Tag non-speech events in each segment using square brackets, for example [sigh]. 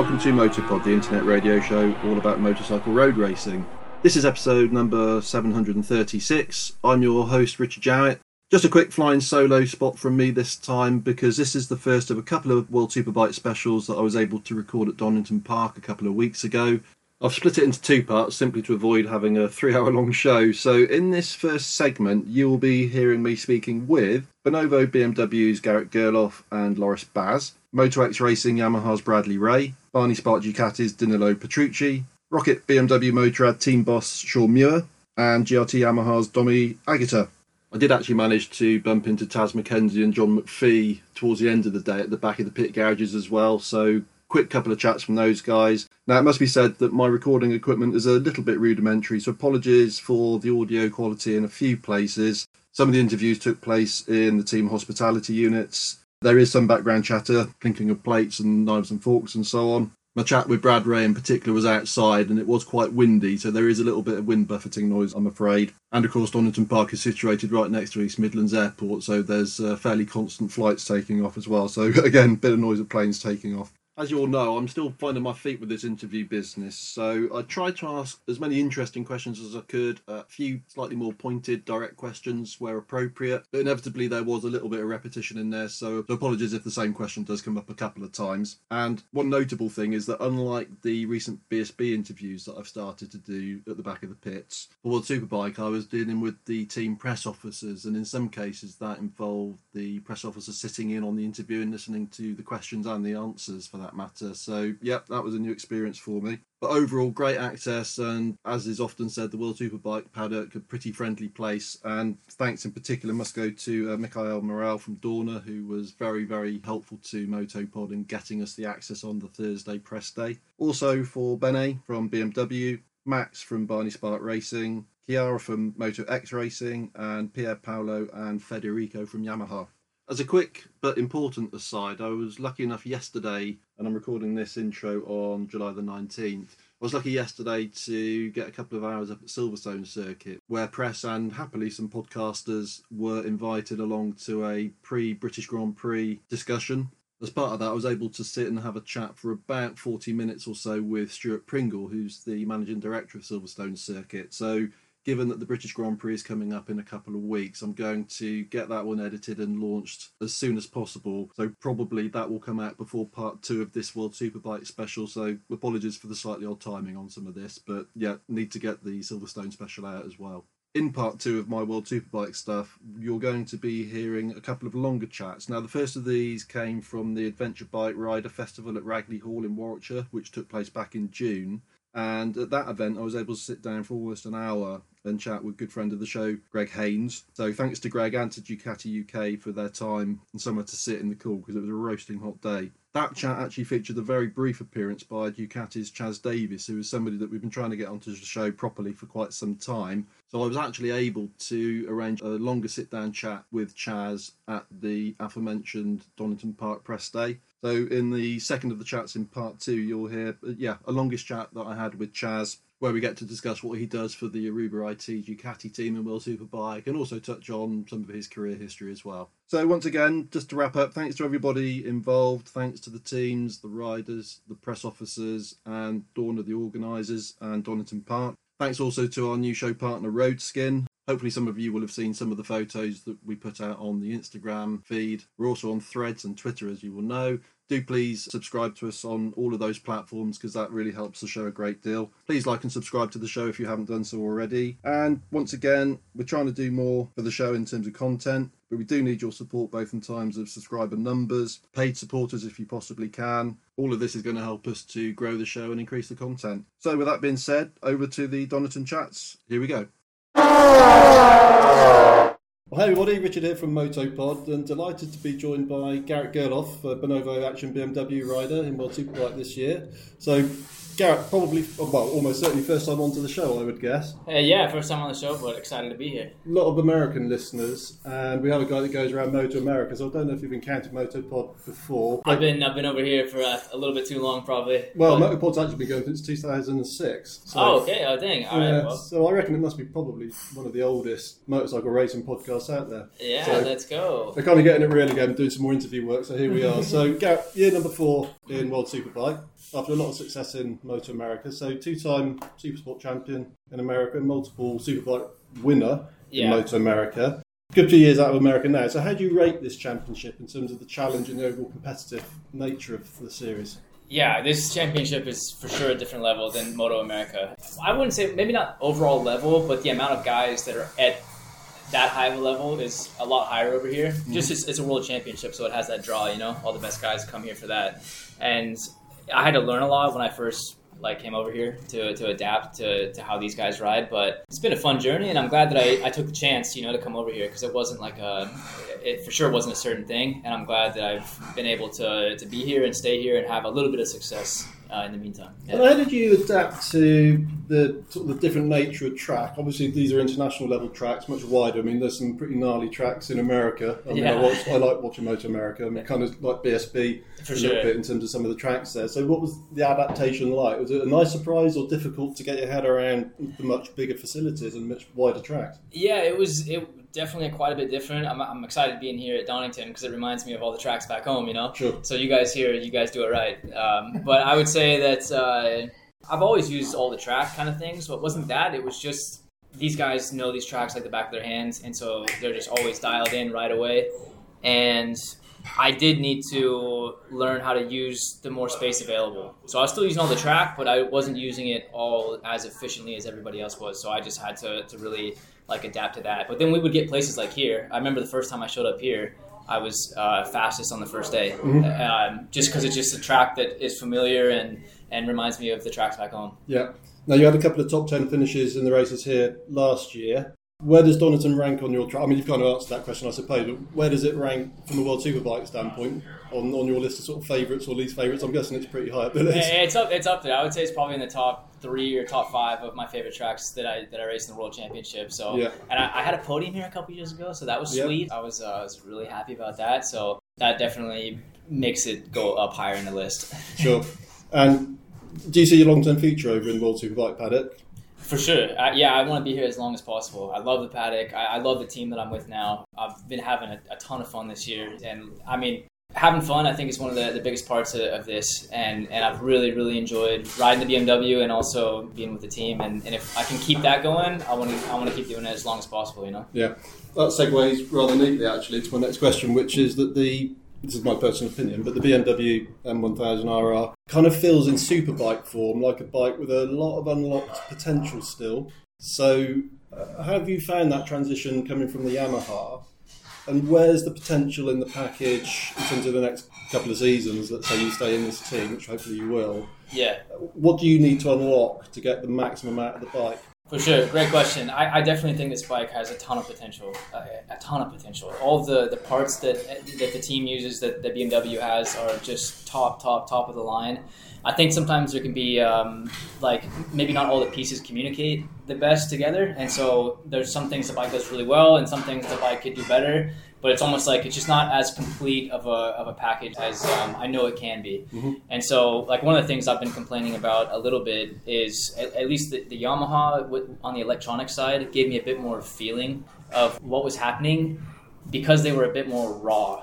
welcome to Motopod, the internet radio show all about motorcycle road racing. This is episode number 736. I'm your host, Richard Jowett. Just a quick flying solo spot from me this time because this is the first of a couple of World Superbike specials that I was able to record at Donington Park a couple of weeks ago. I've split it into two parts simply to avoid having a three hour long show. So, in this first segment, you will be hearing me speaking with Bonovo BMW's Garrett Gerloff and Loris Baz, Moto X Racing Yamaha's Bradley Ray, Barni Spark Ducati's Danilo Petrucci, ROKiT BMW Motorrad team boss Shaun Muir, and GRT Yamaha's Domi Aegerter. I did actually manage to bump into Taz Mackenzie and John McPhee towards the end of the day at the back of the pit garages as well. So quick couple of chats from those guys. Now, it must be said that my recording equipment is a little bit rudimentary, so apologies for the audio quality in a few places. Some of the interviews took place in the team hospitality units. There is some background chatter, clinking of plates and knives and forks and so on. My chat with Brad Ray in particular was outside and it was quite windy, so there is a little bit of wind buffeting noise, I'm afraid. And of course, Donington Park is situated right next to East Midlands Airport, so there's uh, fairly constant flights taking off as well. So, [laughs] again, bit of noise of planes taking off as you all know, I'm still finding my feet with this interview business. So I tried to ask as many interesting questions as I could, a few slightly more pointed, direct questions where appropriate. But inevitably, there was a little bit of repetition in there. So apologies if the same question does come up a couple of times. And one notable thing is that unlike the recent BSB interviews that I've started to do at the back of the pits, for World Superbike, I was dealing with the team press officers. And in some cases, that involved the press officers sitting in on the interview and listening to the questions and the answers for that that matter. So, yep, that was a new experience for me. But overall, great access, and as is often said, the World Superbike paddock a pretty friendly place. And thanks in particular must go to uh, Mikhail Morel from Dorna, who was very, very helpful to Motopod in getting us the access on the Thursday press day. Also for Bene from BMW, Max from Barni Spark Racing, Chiara from Moto X Racing, and Pier Paolo and Federico from Yamaha. As a quick but important aside, I was lucky enough yesterday, and I'm recording this intro on July the 19th. I was lucky yesterday to get a couple of hours up at Silverstone Circuit, where press and happily some podcasters were invited along to a pre British Grand Prix discussion. As part of that, I was able to sit and have a chat for about 40 minutes or so with Stuart Pringle, who's the managing director of Silverstone Circuit. So given that the British Grand Prix is coming up in a couple of weeks, I'm going to get that one edited and launched as soon as possible. So probably that will come out before part two of this World Superbike special. So apologies for the slightly odd timing on some of this, but yeah, need to get the Silverstone special out as well. In part two of my World Superbike stuff, you're going to be hearing a couple of longer chats. Now, the first of these came from the Adventure Bike Rider Festival at Ragley Hall in Warwickshire, which took place back in June. And at that event, I was able to sit down for almost an hour and chat with good friend of the show, Greg Haynes. So thanks to Greg and to Ducati UK for their time and somewhere to sit in the cool because it was a roasting hot day. That chat actually featured a very brief appearance by Ducati's Chaz Davies, who is somebody that we've been trying to get onto the show properly for quite some time. So I was actually able to arrange a longer sit down chat with Chaz at the aforementioned Donington Park press day. So in the second of the chats in part two, you'll hear, yeah, a longest chat that I had with Chaz where we get to discuss what he does for the Aruba IT Ducati team and World Superbike and also touch on some of his career history as well. So, once again, just to wrap up, thanks to everybody involved. Thanks to the teams, the riders, the press officers, and Dorna, the organisers, and Donington Park. Thanks also to our new show partner, Roadskin. Hopefully, some of you will have seen some of the photos that we put out on the Instagram feed. We're also on threads and Twitter, as you will know do please subscribe to us on all of those platforms because that really helps the show a great deal. Please like and subscribe to the show if you haven't done so already. And once again, we're trying to do more for the show in terms of content, but we do need your support both in terms of subscriber numbers, paid supporters if you possibly can. All of this is going to help us to grow the show and increase the content. So, with that being said, over to the Donington chats. Here we go. Well, hey everybody, Richard here from Motopod, and delighted to be joined by Garrett Gerloff, a Bonovo Action BMW rider in World Superbike this year. So, Garrett, probably, well, almost certainly first time onto the show, I would guess. Uh, yeah, first time on the show, but excited to be here. A lot of American listeners, and we have a guy that goes around Moto America, so I don't know if you've encountered Motopod before. I've been I've been over here for a, a little bit too long, probably. Well, but... Motopod's actually been going since 2006. So, oh, okay. Oh, dang. All yeah, right, well. So I reckon it must be probably one of the oldest motorcycle racing podcasts out there. Yeah, so let's go. They're kind of getting it real again, doing some more interview work, so here we are. [laughs] so, Garrett, year number four in World Superbike after a lot of success in Moto America. So two-time Supersport champion in America, multiple Superbike winner yeah. in Moto America. Good few years out of America now. So how do you rate this championship in terms of the challenge and the overall competitive nature of the series? Yeah, this championship is for sure a different level than Moto America. I wouldn't say maybe not overall level, but the amount of guys that are at that high of a level is a lot higher over here. Mm-hmm. Just it's, it's, a world championship, so it has that draw. You know, all the best guys come here for that, and I had to learn a lot when I first like came over here to, to adapt to, to how these guys ride. But it's been a fun journey, and I'm glad that I, I took the chance, you know, to come over here because it wasn't like a, it for sure wasn't a certain thing, and I'm glad that I've been able to, to be here and stay here and have a little bit of success uh, in the meantime. Yeah. And how did you adapt to the sort of the different nature of track? Obviously, these are international level tracks, much wider. I mean, there's some pretty gnarly tracks in America. I mean, yeah. I, watched, I like watching Moto America. I mean, kind of like BSB For a sure. little bit in terms of some of the tracks there. So, what was the adaptation like? Was it a nice surprise or difficult to get your head around the much bigger facilities and much wider tracks? Yeah, it was. It definitely quite a bit different. I'm, I'm excited being here at Donington because it reminds me of all the tracks back home, you know? Sure. So you guys here, you guys do it right. Um, [laughs] but I would say that uh, I've always used all the track kind of things, but it wasn't that. It was just these guys know these tracks like the back of their hands, and so they're just always dialed in right away. And I did need to learn how to use the more space available. So I was still using all the track, but I wasn't using it all as efficiently as everybody else was. So I just had to, to really like adapt to that. But then we would get places like here. I remember the first time I showed up here, I was uh, fastest on the first day, mm-hmm. um, just because it's just a track that is familiar and and reminds me of the tracks back home. Yeah. Now you had a couple of top ten finishes in the races here last year. Where does Donington rank on your track? I mean, you've kind of answered that question, I suppose, but where does it rank from a World Superbike standpoint on, on your list of sort of favourites or least favourites? I'm guessing it's pretty high up the there. It's up, it's up there. I would say it's probably in the top three or top five of my favourite tracks that I that I raced in the World Championship. So, yeah. and I, I had a podium here a couple years ago, so that was sweet. Yep. I was uh, I was really happy about that. So that definitely makes it go up higher in the list. [laughs] Sure. And do you see your long term future over in the World Superbike paddock? For sure. I, yeah, I want to be here as long as possible. I love the paddock. I, I love the team that I'm with now. I've been having a, a, ton of fun this year. And I mean, having fun, I think, is one of the, the biggest parts of, of, this. And, and I've really, really enjoyed riding the BMW and also being with the team. And, and if I can keep that going, I want to I want to keep doing it as long as possible, you know? Yeah. That segues rather neatly, actually, to my next question, which is that the this is my personal opinion, but the BMW M1000RR kind of feels in superbike form like a bike with a lot of unlocked potential still. So, uh, how have you found that transition coming from the Yamaha? And where's the potential in the package in terms of the next couple of seasons? Let's say you stay in this team, which hopefully you will. Yeah. What do you need to unlock to get the maximum out of the bike? For sure, great question. I, I, definitely think this bike has a ton of potential, uh, a ton of potential. All the, the parts that that the team uses, that the BMW has, are just top, top, top of the line. I think sometimes there can be um, like maybe not all the pieces communicate the best together, and so there's some things the bike does really well, and some things the bike could do better but it's almost like it's just not as complete of a, of a package as um, I know it can be. Mm-hmm. And so, like one of the things I've been complaining about a little bit is at, at least the, the Yamaha on the electronic side gave me a bit more feeling of what was happening because they were a bit more raw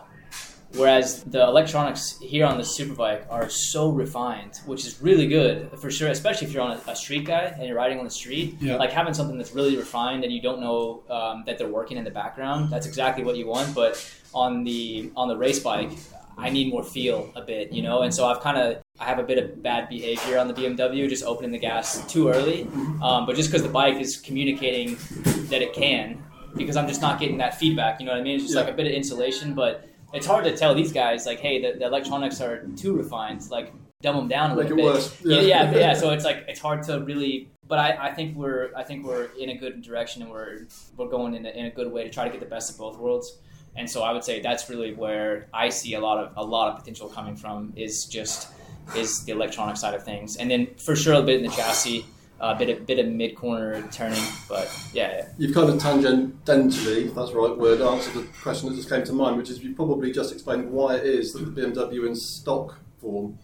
Whereas the electronics here on the Superbike are so refined, which is really good for sure, especially if you're on a, a street guy and you're riding on the street. Yeah. Like having something that's really refined and you don't know um, that they're working in the background, that's exactly what you want. But on the on the race bike, I need more feel a bit, you know. And so I've kind of I have a bit of bad behavior on the BMW, just opening the gas too early. Um, but just because the bike is communicating that it can, because I'm just not getting that feedback. You know what I mean? It's just yeah. like a bit of insulation, but it's hard to tell these guys like, hey, the, the electronics are too refined. Like, dumb them down a little bit. Yeah. yeah, yeah, So [laughs] it's like it's hard to really. But I, I think we're I think we're in a good direction and we're we're going in a, in a good way to try to get the best of both worlds. And so I would say that's really where I see a lot of a lot of potential coming from is just is the electronic side of things, and then for sure a bit in the chassis, a bit of bit of mid corner turning, but yeah, yeah. You've kind of tangentially, if that's the right word, answered the question that just came to mind, which is you probably just explained why it is that the BMW in stock form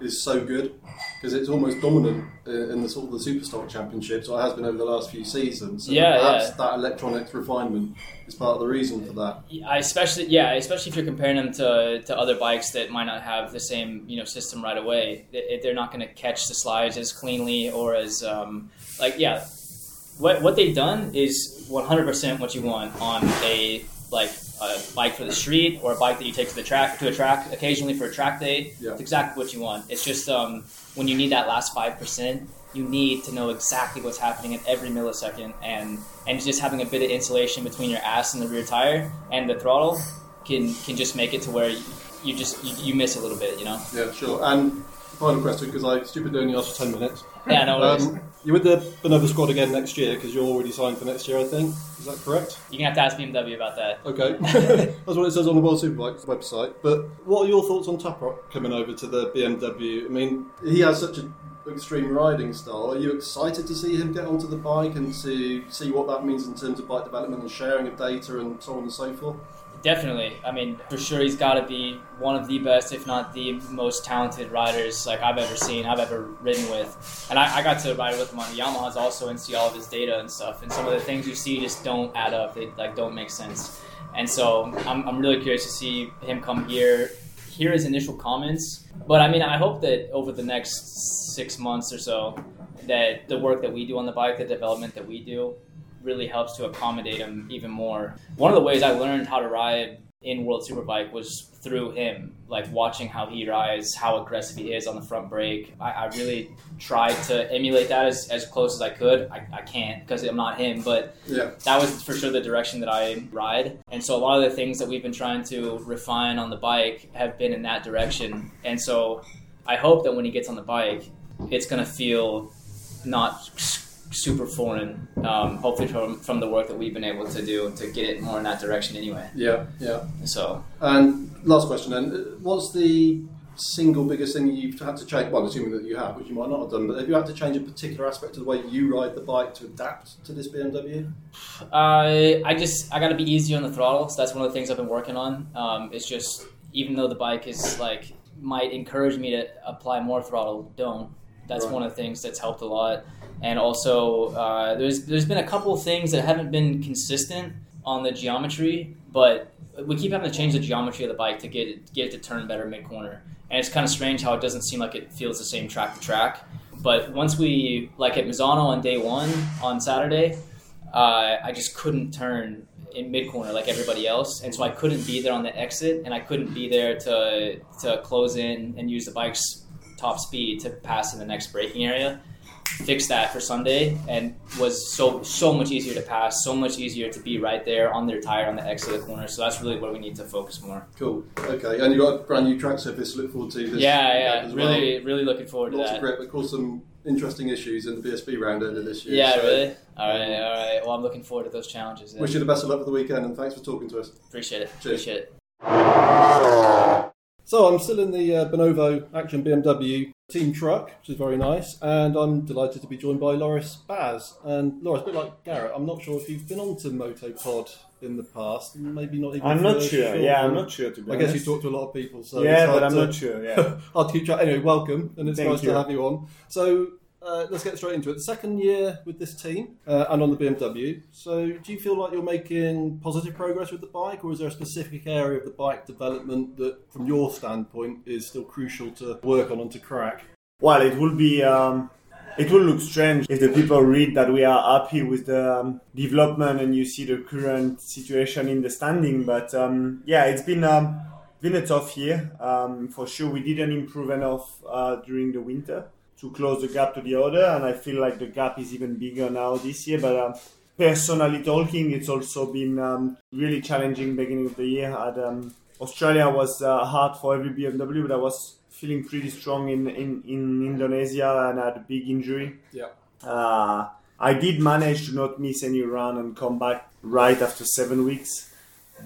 is so good because it's almost dominant in the sort of the Superstock Championships, or it has been over the last few seasons. So Yeah, perhaps yeah. that electronics refinement is part of the reason for that. I especially yeah, especially if you're comparing them to, to other bikes that might not have the same you know system right away. They- They're not going to catch the slides as cleanly or as um, like yeah. What what they've done is 100% what you want on a like a bike for the street or a bike that you take to the track to a track occasionally for a track day. Yeah. It's exactly what you want. It's just um, when you need that last five percent, you need to know exactly what's happening at every millisecond, and and just having a bit of insulation between your ass and the rear tire and the throttle can can just make it to where you, you just you, you miss a little bit, you know. Yeah, sure. And final question, because I stupidly only asked for 10 minutes. Yeah, no worries. Um, you're with the Bonovo squad again next year because you're already signed for next year, I think. Is that correct? you can have to ask BMW about that. Okay. [laughs] That's what it says on the World Superbikes website. But what are your thoughts on Toprak coming over to the BMW? I mean, he has such an extreme riding style. Are you excited to see him get onto the bike and to see what that means in terms of bike development and sharing of data and so on and so forth? Definitely. I mean, for sure, he's got to be one of the best, if not the most talented riders like I've ever seen, I've ever ridden with. And I, I got to ride with him on the Yamahas also and see all of his data and stuff. And some of the things you see just don't add up. They like don't make sense. And so I'm, I'm really curious to see him come here, hear his initial comments. But I mean, I hope that over the next six months or so, that the work that we do on the bike, the development that we do, really helps to accommodate him even more. One of the ways I learned how to ride in World Superbike was through him, like watching how he rides, how aggressive he is on the front brake. I, I really tried to emulate that as, as close as I could. I, I can't because I'm not him, but Yeah. that was for sure the direction that I ride. And so a lot of the things that we've been trying to refine on the bike have been in that direction. And so I hope that when he gets on the bike, it's going to feel not super foreign. Um, hopefully from from the work that we've been able to do to get it more in that direction anyway. Yeah, yeah. So And last question then. Uh, What's the single biggest thing you've had to change? Well, assuming that you have, which you might not have done, but have you had to change a particular aspect of the way you ride the bike to adapt to this BMW? I I just I got to be easier on the throttle. So that's one of the things I've been working on. Um, it's just even though the bike is like might encourage me to apply more throttle, don't. That's Right. one of the things that's helped a lot. And also, uh, there's there's been a couple of things that haven't been consistent on the geometry, but we keep having to change the geometry of the bike to get it, get it to turn better mid corner. And it's kind of strange how it doesn't seem like it feels the same track to track. But once we like at Misano on day one on Saturday, uh, I just couldn't turn in mid corner like everybody else, and so I couldn't be there on the exit, and I couldn't be there to to close in and use the bike's top speed to pass in the next braking area. Fixed that for Sunday, and was so so much easier to pass, so much easier to be right there on their tire on the exit of the corner. So that's really where we need to focus more. Cool. Okay. And you've got a brand new track surface to look forward to this yeah, yeah, as well. really, really looking forward to Lots that. of grip, but caused some interesting issues in the BSB round earlier this year. Yeah, so really. All right, all right. Well, I'm looking forward to those challenges. then. Wish you the best of luck for the weekend and thanks for talking to us. Appreciate it. Cheers. Appreciate it. So I'm still in the uh, Bonovo Action BMW team truck, which is very nice, and I'm delighted to be joined by Loris Baz. And Loris, a bit like Garrett, I'm not sure if you've been on to Motopod in the past, maybe not even. I'm not sure. Yeah, I'm not sure to be I guess you honest. talk to a lot of people, so yeah, but I'm to, not sure. Yeah. [laughs] hard to keep track. Anyway, welcome, and it's Thank nice you. to have you on. So uh, let's get straight into it. The second year with this team uh, and on the BMW. So do you feel like you're making positive progress with the bike, or is there a specific area of the bike development that, from your standpoint, is still crucial to work on and to crack? Well, it will be. Um, it will look strange if the people read that we are happy with the um, development and you see the current situation in the standing. But um, yeah, it's been um, been a tough year um, for sure. We didn't improve enough uh, during the winter to close the gap to the other, and I feel like the gap is even bigger now this year. But um, personally talking, it's also been um, really challenging beginning of the year. At, um, Australia was uh, hard for every BMW, but I was feeling pretty strong in, in, in Indonesia and had a big injury. Yeah. Uh, I did manage to not miss any run and come back right after seven weeks.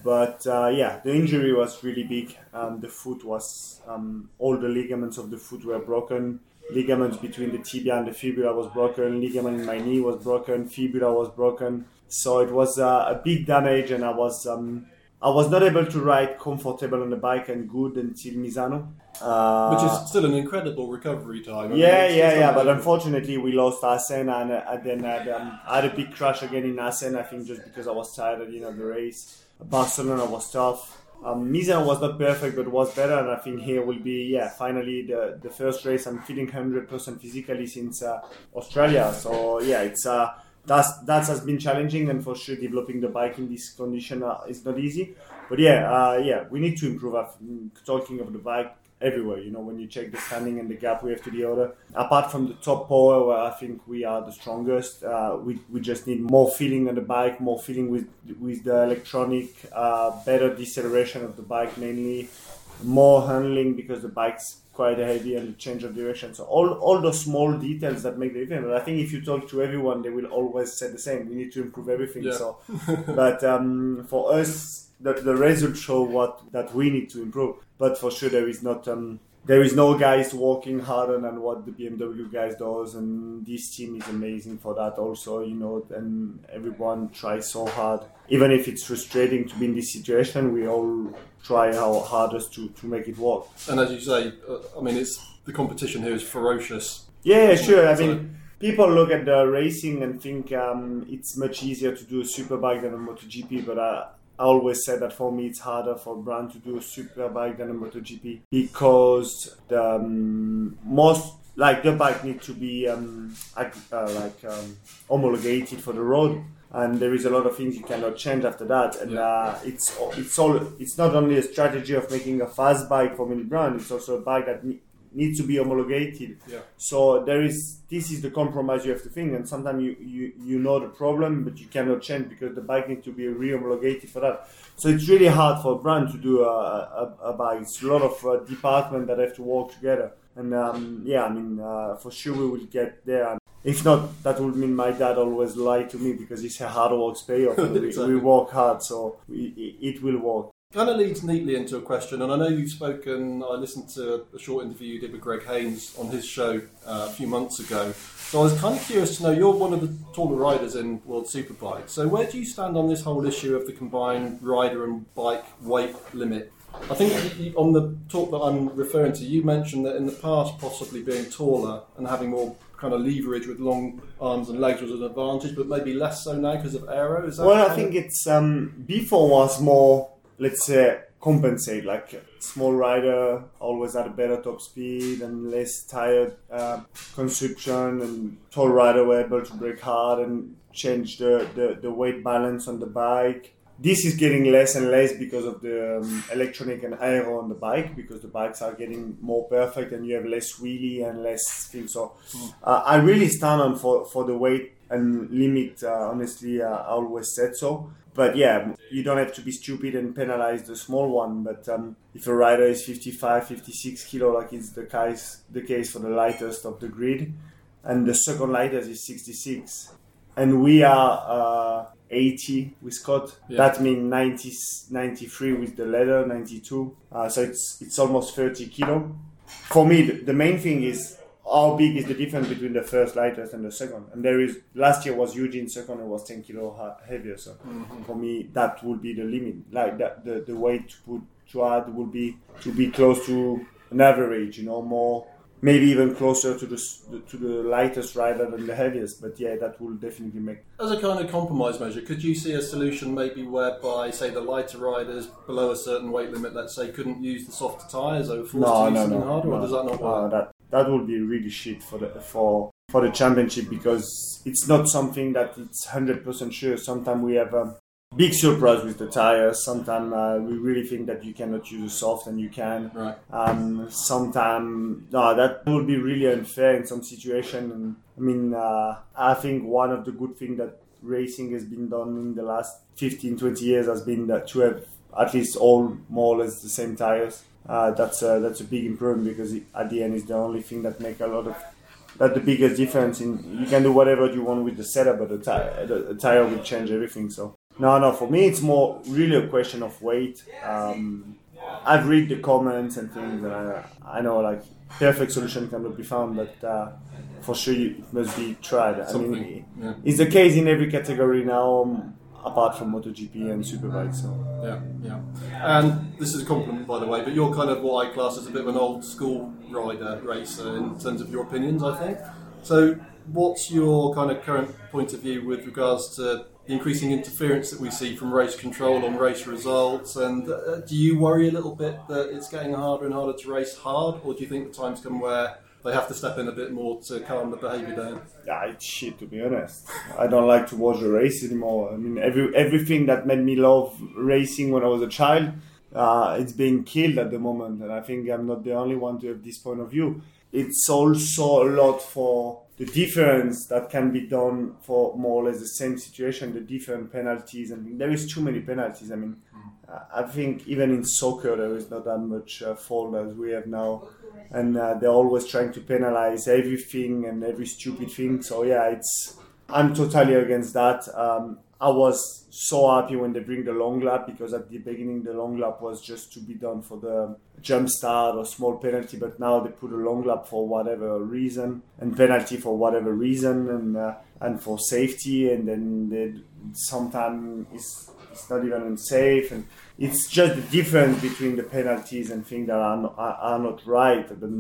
But uh, yeah, the injury was really big. Um, the foot was um, all the ligaments of the foot were broken. Ligaments between the tibia and the fibula was broken. Ligament in my knee was broken. Fibula was broken. So it was uh, a big damage, and I was um, I was not able to ride comfortable on the bike and good until Misano. Uh, Which is still an incredible recovery time. I yeah, mean, yeah, yeah. But unfortunately, we lost Assen, and, uh, then had, um, I had a big crash again in Assen. I think just because I was tired at the end of the race. Barcelona was tough. Um, Misano was not perfect, but was better, and I think here will be, yeah, finally the, the first race I'm feeling 100% physically since uh, Australia. So yeah, it's uh, that's that has been challenging, and for sure developing the bike in this condition uh, is not easy. But yeah, uh, yeah, we need to improve. Talking of the bike, everywhere. You know, when you check the standing and the gap we have to the other. Apart from the top power, where I think we are the strongest, uh, we, we just need more feeling on the bike, more feeling with with the electronic, uh, better deceleration of the bike mainly, more handling because the bike's quite heavy and the change of direction. So all all those small details that make the difference. But I think if you talk to everyone, they will always say the same. We need to improve everything. Yeah. So, [laughs] but um, for us the, the results show what that we need to improve. But for sure, there is not um, there is no guys working harder than what the BMW guys does, and this team is amazing for that. Also, you know, and everyone tries so hard. Even if it's frustrating to be in this situation, we all try our hardest to, to make it work. And as you say, uh, I mean, it's the competition here is ferocious. Yeah, sure. I mean, people look at the racing and think um, it's much easier to do a superbike than a MotoGP, but uh, I always said that for me it's harder for brand to do a superbike than a MotoGP because the um, most like the bike need to be um, uh, like um, homologated for the road and there is a lot of things you cannot change after that and yeah. uh, it's it's all it's not only a strategy of making a fast bike for mini brand it's also a bike that needs to be homologated. Yeah. So there is this is the compromise you have to think, and sometimes you, you you know the problem, but you cannot change because the bike needs to be re-homologated for that. So it's really hard for a brand to do a, a, a bike. It's a lot of uh, department that have to work together, and um, yeah, I mean uh, for sure we will get there. If not, that would mean my dad always lied to me because he said hard work's payoff. exactly. [laughs] we, we, work hard, so we, it will work kind of leads neatly into a question, and I know you've spoken. I listened to a short interview you did with Greg Haynes on his show uh, a few months ago. So I was kind of curious to know you're one of the taller riders in World Superbike. So where do you stand on this whole issue of the combined rider and bike weight limit? I think on the talk that I'm referring to, you mentioned that in the past, possibly being taller and having more kind of leverage with long arms and legs was an advantage, but maybe less so now because of aero. Is that well, I think it's um, before was more let's say compensate. Like small rider always had a better top speed and less tired uh, consumption and tall rider were able to break hard and change the, the, the, weight balance on the bike. This is getting less and less because of the um, electronic and aero on the bike because the bikes are getting more perfect and you have less wheelie and less things. So hmm. uh, i really stand on for, for the weight and limit uh, honestly uh, i always said so but yeah, you don't have to be stupid and penalize the small one. But um, if a rider is 55, 56 kilo, like it's the case, the case for the lightest of the grid, and the second lightest is 66, and we are uh, 80 with Scott, yeah. that means 90, 93 with the leather, 92. Uh, so it's it's almost 30 kilo. For me, the, the main thing is how big is the difference between the first lightest and the second? And there is last year was Eugene second and was ten kilo heavier. So mm-hmm. for me, that would be the limit. Like that, the the weight to put to add would be to be close to an average. You know, more maybe even closer to the to the lightest rider than the heaviest. But yeah, that will definitely make. As a kind of compromise measure, could you see a solution maybe whereby, say, the lighter riders below a certain weight limit, let's say, couldn't use the softer tyres over forced no, to use no, something no, harder, no, or does that not work? No, that that would be really shit for the for for the championship because it's not something that it's hundred percent sure. Sometimes we have a big surprise with the tires. Sometimes uh, we really think that you cannot use a soft and you can. Right. Um, sometimes no, that would be really unfair in some situation. And I mean, uh, I think one of the good things that racing has been done in the last 15, 20 years has been that to have at least all more or less the same tires uh, that's a, that's a big improvement because at the end is the only thing that make a lot of that the biggest difference in you can do whatever you want with the setup but the tire the, tire will change everything so No, no. For me, it's more really a question of weight. Um, I've read the comments and things, and I, I know like perfect solution cannot be found, but uh, for sure it must be tried. I mean, yeah. it's the case in every category now, um, apart from MotoGP and Superbike. So Yeah, yeah. And this is a compliment, by the way, but you're kind of what I class as a bit of an old school rider racer in terms of your opinions, I think. So, what's your kind of current point of view with regards to the increasing interference that we see from race control on race results? And uh, do you worry a little bit that it's getting harder and harder to race hard, or do you think the time's come where they have to step in a bit more to calm the behaviour down? yeah, it's shit to be honest. I don't like to watch the race anymore. I mean, every everything that made me love racing when I was a child, uh, it's being killed at the moment, and I think I'm not the only one to have this point of view. It's also a lot for the difference that can be done for more or less the same situation, the different penalties. Mean, there is too many penalties. I mean, I think even in soccer there is not that much uh, fault as we have now, and uh, they're always trying to penalize everything and every stupid thing. So yeah, it's I'm totally against that. Um, I was so happy when they bring the long lap because at the beginning the long lap was just to be done for the jump start or small penalty, but now they put a long lap for whatever reason and penalty for whatever reason and uh, and for safety, and then sometimes it's it's not even unsafe and it's just the difference between the penalties and things that are not, are, not right. But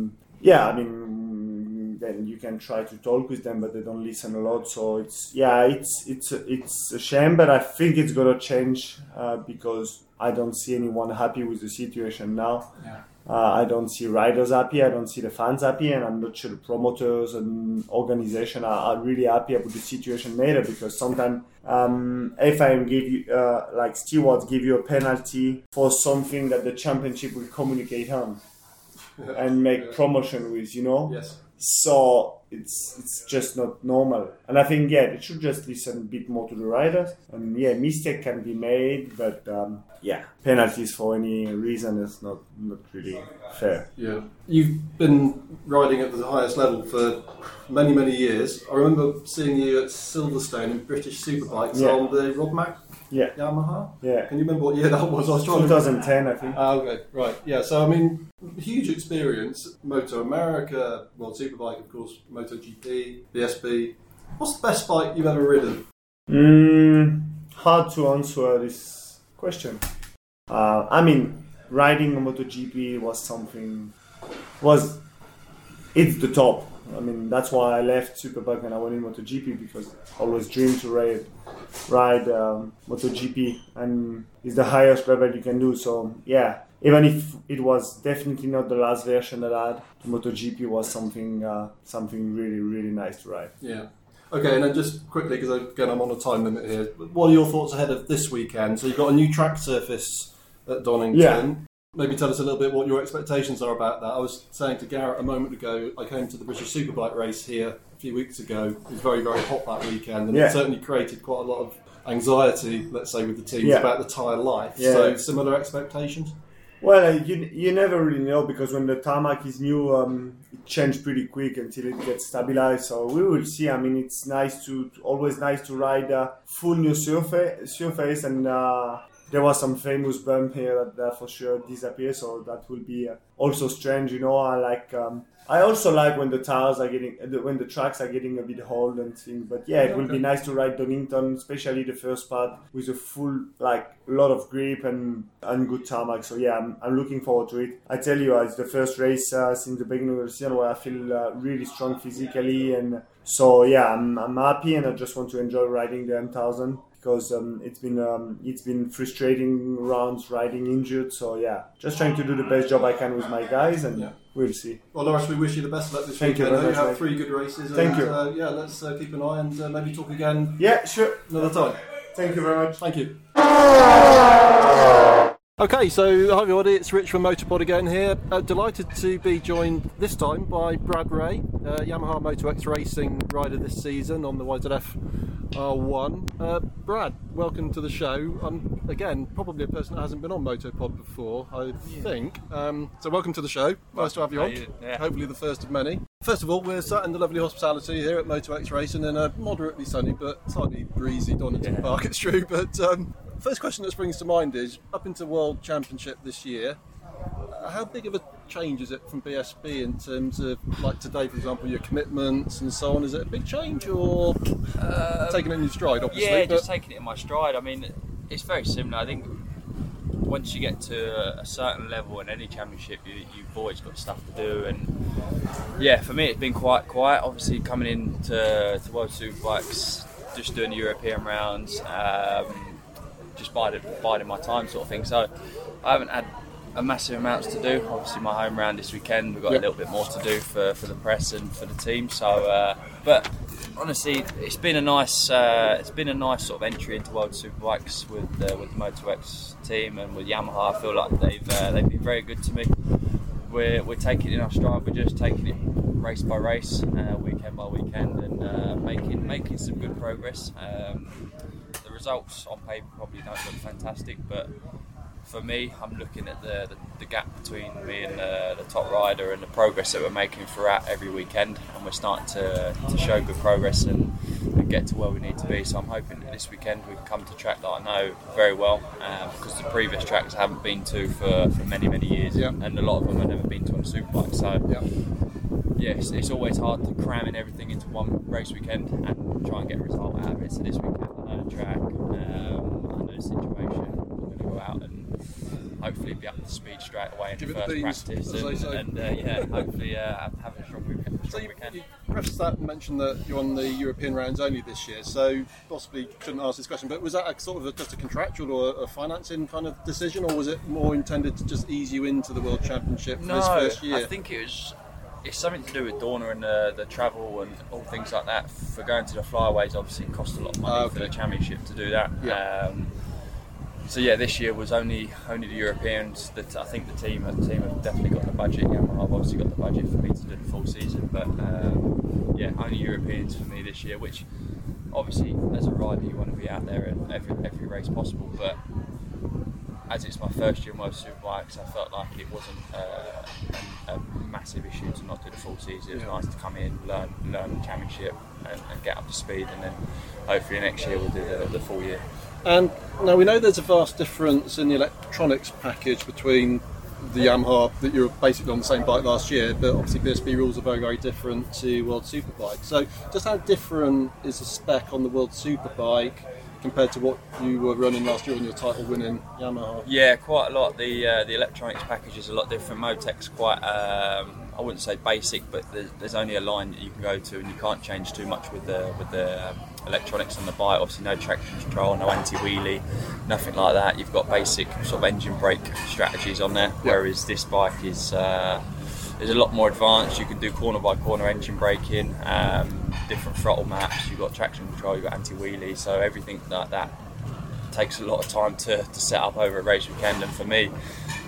yeah, I mean, then you can try to talk with them, but they don't listen a lot. So it's yeah, it's it's it's a shame, but I think it's gonna change uh, because I don't see anyone happy with the situation now. Yeah. Uh, I don't see riders happy. I don't see the fans happy, and I'm not sure the promoters and organization are, are really happy about the situation later because sometimes um, FIM give you uh, like stewards give you a penalty for something that the championship will communicate on [laughs] and make promotion with, you know. Yes. So it's it's just not normal, and I think yeah, it should just listen a bit more to the riders. And yeah, mistake can be made, but um, yeah, penalties for any reason is not not really fair. Yeah. You've been riding at the highest level for many, many years. I remember seeing you at Silverstone in British Superbikes Yeah. on the Rob Mac Yeah, Yamaha. yeah. Can you remember what year that was? I was trying to 2010, I think. Ah, okay, right. Yeah, so I mean, huge experience. Moto America, World Superbike, of course, MotoGP, BSB. What's the best bike you've ever ridden? Mm, hard to answer this question. Uh, I mean, riding a MotoGP was something was it's the top. I mean, that's why I left Superbike and I went in MotoGP because I always dreamed to ride ride um, MotoGP and it's the highest level you can do. So yeah, even if it was definitely not the last version that I had, MotoGP was something uh, something really really nice to ride. Yeah. Okay, and then just quickly, because again I'm on a time limit here. What are your thoughts ahead of this weekend? So you've got a new track surface at Donington. Yeah. Maybe tell us a little bit what your expectations are about that. I was saying to Garrett a moment ago, I came to the British Superbike race here a few weeks ago. It was very, very hot that weekend, and Yeah. it certainly created quite a lot of anxiety, let's say, with the teams Yeah. about the tyre life. Yeah. So similar expectations. Well, uh, you you never really know because when the tarmac is new, um, it changes pretty quick until it gets stabilized. So we will see. I mean, it's nice to always nice to ride a full new surface, surface, and uh, there was some famous bump here that, that for sure disappear. So that will be uh, also strange. You know, I like. Um, I also like when the tires are getting when the tracks are getting a bit old and things. But yeah, it will be nice to ride Donington, especially the first part with a full like lot of grip and and good tarmac. So yeah, I'm, I'm looking forward to it. I tell you, uh, it's the first race uh, since the beginning of the season where I feel uh, really strong physically, and so yeah, I'm, I'm happy, and I just want to enjoy riding the M1000 because um, it's been um, it's been frustrating rounds riding injured. So yeah, just trying to do the best job I can with my guys, and Yeah. we'll see. Well, Loris, we wish you the best of luck this Thank you You have three good races. Thank and, you. Uh, yeah, let's uh, keep an eye and uh, maybe talk again Yeah, sure. another time. Thank you very much. Thank you. [laughs] Okay, so hi everybody, it's Rich from Motopod again here. Uh, delighted to be joined this time by Brad Ray, uh, Yamaha Moto X Racing rider this season on the YZF R1. Uh, Brad, welcome to the show. I'm again probably a person that hasn't been on Motopod before, I think. Um, so welcome to the show. Nice to have you on. Yeah. Hopefully the first of many. First of all, we're sat in the lovely hospitality here at Moto X Racing in a moderately sunny but slightly breezy Donington Yeah. Park. It's true, but um, first question that springs to mind is up into World Championship this year. uh, How big of a change is it from BSB in terms of, like today, for example, your commitments and so on? Is it a big change or taking it in your stride, obviously? Yeah, but just taking it in my stride. I mean, it's very similar. I think once you get to a certain level in any championship, you, you've always got stuff to do. And yeah, for me, it's been quite quiet. Obviously, coming into to World Superbikes, just doing the European rounds, um, just biding, biding my time, sort of thing. So I haven't had a massive amounts to do. Obviously, my home round this weekend, we've got Yep. a little bit more to do for, for the press and for the team. So, uh, but honestly, it's been a nice uh, it's been a nice sort of entry into World Superbikes with uh, with the Moto X team and with Yamaha. I feel like they've uh, they've been very good to me. We're, we're taking it in our stride. We're just taking it race by race, uh, weekend by weekend, and uh, making making some good progress. Um, results on paper probably don't look fantastic, but for me, I'm looking at the, the, the gap between me and uh, the top rider and the progress that we're making throughout every weekend, and we're starting to, to show good progress and, and get to where we need to be. So I'm hoping that this weekend we can come to track that I know very well, um, because the previous tracks I haven't been to for, for many many years, Yeah. and a lot of them I've never been to on a superbike. So Yeah. Yes, it's always hard to cram in everything into one race weekend and try and get a result out of it. So this weekend, I know the track, um, I know the situation. I'm going to go out and hopefully be up to speed straight away in Give the first practice, and, and uh, yeah, hopefully uh, have, a strong weekend. So you, weekend. you prefaced that and mentioned that you're on the European rounds only this year, so possibly shouldn't ask this question, but was that a sort of a, just a contractual or a financing kind of decision, or was it more intended to just ease you into the World Championship for No, this first year? I think it was. It's something to do with Dorna and the, the travel and all things like that. For going to the flyaways, obviously, it cost a lot of money Ah, for the championship to do that. Yeah. Um, so yeah, this year was only only the Europeans. That I think the team the team have definitely got the budget. Yeah, I've obviously got the budget for me to do the full season, but um, yeah, only Europeans for me this year. Which obviously, as a rider, you want to be out there in every every race possible, but as it's my first year in World Superbikes, I felt like it wasn't uh, a, a massive issue to not do the full season. It was Yeah. nice to come in, learn learn the championship, and, and get up to speed, and then hopefully next year we'll do the, the full year. And now we know there's a vast difference in the electronics package between the Yamaha that you were basically on the same bike last year, but obviously BSB rules are very, very different to World Superbike. So, just how different is the spec on the World Superbike compared to what you were running last year on your title-winning Yamaha? Yeah, quite a lot. The uh, the electronics package is a lot different. Motec's quite, um, I wouldn't say basic, but there's, there's only a line that you can go to, and you can't change too much with the with the um, electronics on the bike. Obviously, no traction control, no anti-wheelie, nothing like that. You've got basic sort of engine brake strategies on there, whereas this bike is. Uh, is a lot more advanced. You can do corner by corner engine braking, um, different throttle maps. You've got traction control, you've got anti wheelie, so everything like that takes a lot of time to, to set up over at race weekend. And for me,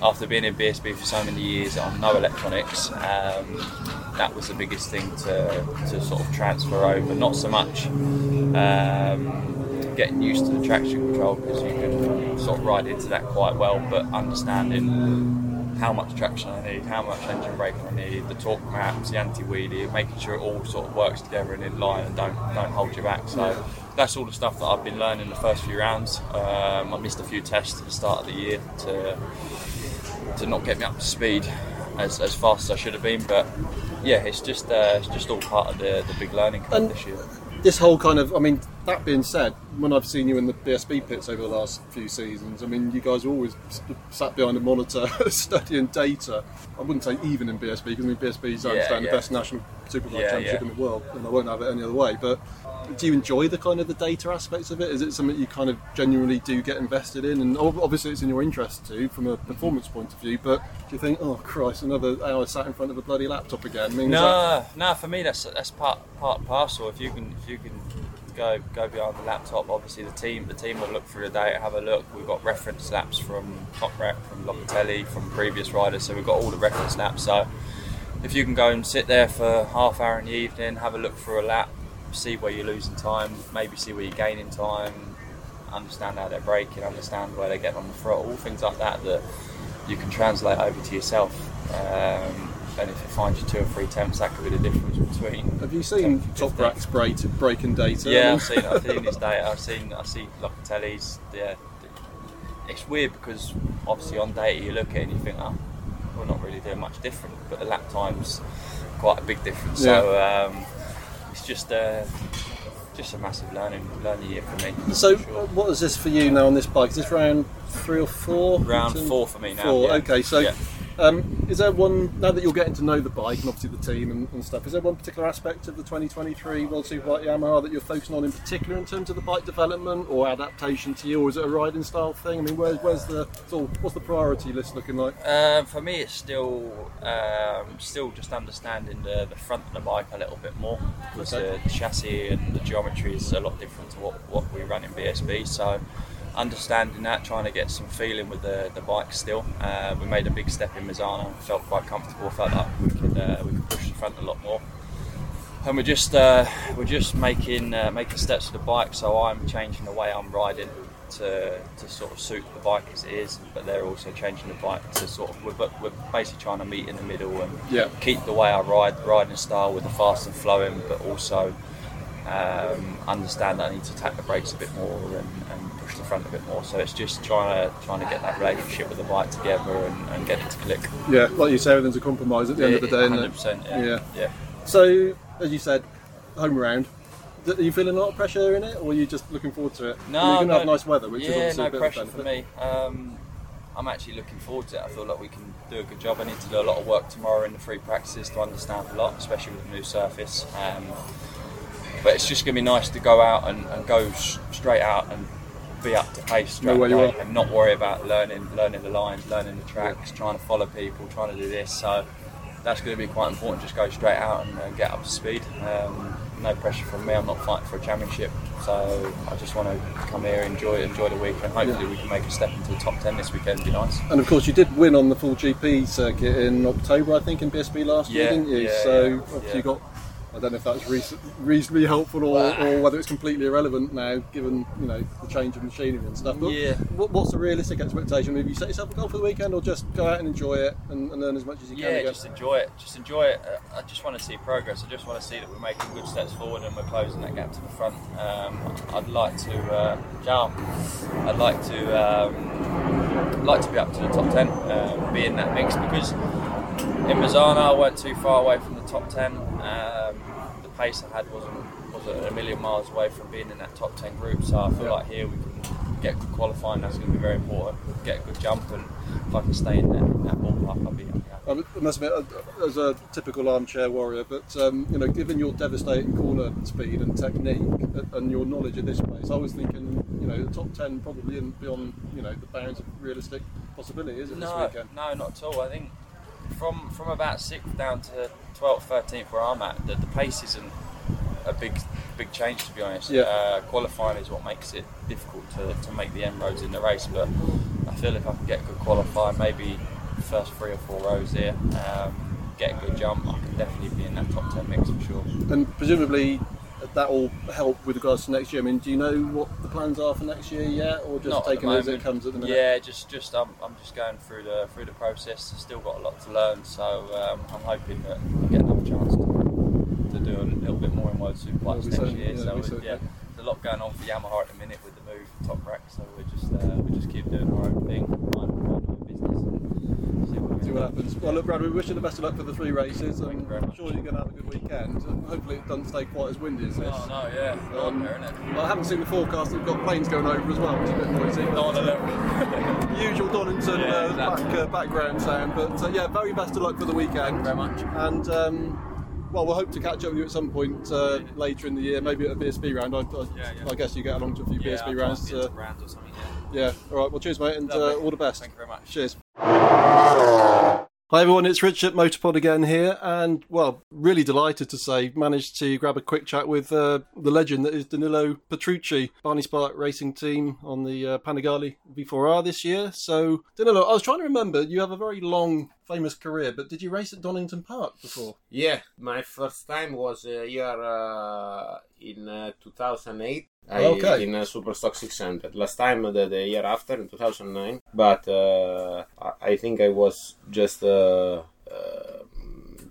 after being in BSB for so many years on no electronics, um, that was the biggest thing to, to sort of transfer over. Not so much um, getting used to the traction control because you can sort of ride into that quite well, but understanding how much traction I need, how much engine braking I need, the torque maps, the anti-wheelie, making sure it all sort of works together and in line and don't don't hold you back. So that's all the stuff that I've been learning the first few rounds. Um, I missed a few tests at the start of the year to to not get me up to speed as, as fast as I should have been, but yeah, it's just uh, it's just all part of the, the big learning curve this year. This whole kind of, I mean, that being said, when I've seen you in the BSB pits over the last few seasons, I mean, you guys are always sat behind a monitor [laughs] studying data. I wouldn't say even in BSB, because I mean, BSB is, I Yeah, understand, yeah. the best national superbike Yeah, championship in the world, and I won't have it any other way. But do you enjoy the kind of the data aspects of it? Is it something you kind of genuinely do get invested in? And obviously, it's in your interest too, from a performance point of view. But do you think, oh Christ, another hour sat in front of a bloody laptop again? I mean, is that- No, no. For me, that's that's part part and parcel. If you can if you can go go behind the laptop. Obviously, the team the team will look through the data, have a look. We've got reference laps from Toprak, from Locatelli, from previous riders, so we've got all the reference laps. So if you can go and sit there for half hour in the evening, have a look through a lap, see where you're losing time, maybe see where you're gaining time, understand how they're braking, understand where they're getting on the throttle, all things like that that you can translate over to yourself. Um, and if it finds you two or three temps, that could be the difference between. Have you seen 10th Top 15th. Rack's break, breaking data? Yeah, I've seen, I've seen his [laughs] data. I've seen, I see Locatelli's. Yeah, it's weird because obviously on data you look at it and you think, oh, we're not really doing much different, but the lap times quite a big difference. So um, it's just uh, just a massive learning learning year for me. So, sure. what is this for you now on this bike? Is this round three or four? round four for me now. Four. yeah. Okay, so Yeah. Um, is there one now that you're getting to know the bike and obviously the team and, and stuff? Is there one particular aspect of the 2023 World Superbike Yamaha that you're focusing on in particular in terms of the bike development or adaptation to you, or is it a riding style thing? I mean, where's where's the so what's the priority list looking like? Um, for me, it's still um, still just understanding the, the front of the bike a little bit more because Okay. the chassis and the geometry is a lot different to what, what we run in BSB. So understanding that, trying to get some feeling with the, the bike still. Uh, we made a big step in Misano, felt quite comfortable, felt like we could uh, we could push the front a lot more. And we're just uh, we're just making uh, making steps to the bike. So I'm changing the way I'm riding to, to sort of suit the bike as it is, but they're also changing the bike to sort of we're, we're basically trying to meet in the middle and Yeah. keep the way I ride riding style with the fast and flowing, but also um, understand that I need to attack the brakes a bit more and, and push the front a bit more. So it's just trying to trying to get that relationship with the bike together and, and get it to click. Yeah, like you say, everything's a compromise at the end of the day. isn't it? hundred percent. Yeah. Yeah. yeah. So, as you said, home round. Are you feeling a lot of pressure in it, or are you just looking forward to it? No, I mean, you're to no- have nice weather, which yeah, is obviously no a bit pressure for me. Um, I'm actually looking forward to it. I feel like we can do a good job. I need to do a lot of work tomorrow in the free practices to understand a lot, especially with the new surface. Um, but it's just going to be nice to go out and, and go s- straight out and be up to pace straight Know where you away and not worry about learning learning the lines, learning the tracks, trying to follow people, trying to do this. So that's going to be quite important. Just go straight out and, uh, get up to speed. Um, no pressure from me. I'm not fighting for a championship, so I just want to come here, enjoy enjoy the week, and hopefully Yeah. we can make a step into the top ten this weekend. Be nice. And of course, you did win on the full GP circuit in October, I think, in BSB last year, didn't you? yeah, so yeah, yeah. you got. I don't know if that's reas- reasonably helpful or, or whether it's completely irrelevant now, given you know the change of machinery and stuff. But Yeah. what, what's the realistic expectation? Have you set yourself a goal for the weekend, or just go out and enjoy it and, and learn as much as you can? Yeah, just enjoy it. Just enjoy it. Uh, I just want to see progress. I just want to see that we're making good steps forward and we're closing that gap to the front. Um, I'd like to, uh, Jal, I'd like to, um, like to be up to the top ten, um, be in that mix because in Misano I weren't too far away from the top ten. Um, pace I had wasn't wasn't a million miles away from being in that top ten group. So I feel Yeah. like here we can get good qualifying. That's going to be very important. Get a good jump, and if I can stay in that, in that ballpark, I'll be happy. I must admit, uh, as a typical armchair warrior, but um, you know, given your devastating corner speed and technique and your knowledge of this place, I was thinking, you know, the top ten probably isn't beyond you know the bounds of realistic possibility, is it this No, weekend? no, not at all. I think from from about sixth down to 12th, 13th, where I'm at, the, the pace isn't a big big change to be honest. Yeah. Uh, qualifying is what makes it difficult to, to make the end roads in the race, but I feel if I can get a good qualifying, maybe first three or four rows here, um, get a good jump, I can definitely be in that top 10 mix for sure. And presumably that will help with regards to next year. I mean, do you know what the plans are for next year yet, or just Not taking it as it comes at the minute? Yeah, just just I'm, I'm just going through the through the process. Still got a lot to learn, so um, I'm hoping that I get another chance to, to do a little bit more in World Superbikes next year. yeah, so we it- certainly- yeah, there's a lot going on for Yamaha at the minute with the move to Toprak. So we just uh, we just keep doing our own thing, mind, mind our own business, and see what, we See what end up. happens. Well, look, Brad, we wish you the best of luck for the three races. Thank you very I'm sure you're going to have a good weekend. Hopefully, it doesn't stay quite as windy as this. Oh no, yeah, Um, nightmare, isn't it? Well, I haven't seen the forecast. We've got planes going over as well, which is a bit noisy. a uh, look. usual Donington Yeah, uh, exactly. back, uh, background sound. But uh, yeah, very best of luck for the weekend. Thank you very much. And um, well, we'll hope to catch up with you at some point uh, later in the year, maybe at a BSB round. I, I, Yeah, yeah. I guess you get along to a few Yeah, BSB rounds. Uh, to rounds or something. Yeah. yeah. All right. Well, cheers, mate, and uh, all the best. Thank you very much. Cheers. Hi everyone, it's Richard Motopod again here, and well, really delighted to say managed to grab a quick chat with uh, the legend that is Danilo Petrucci, Barni Spark Racing Team on the uh, Panigale V4R this year. So, Danilo, I was trying to remember, you have a very long, famous career, but did you race at Donington Park before? Yeah, my first time was uh, here uh, in uh, 2008. I, Okay. In uh, Superstock 600. Last time the, the year after in 2009. But uh, I, think I was just uh, uh,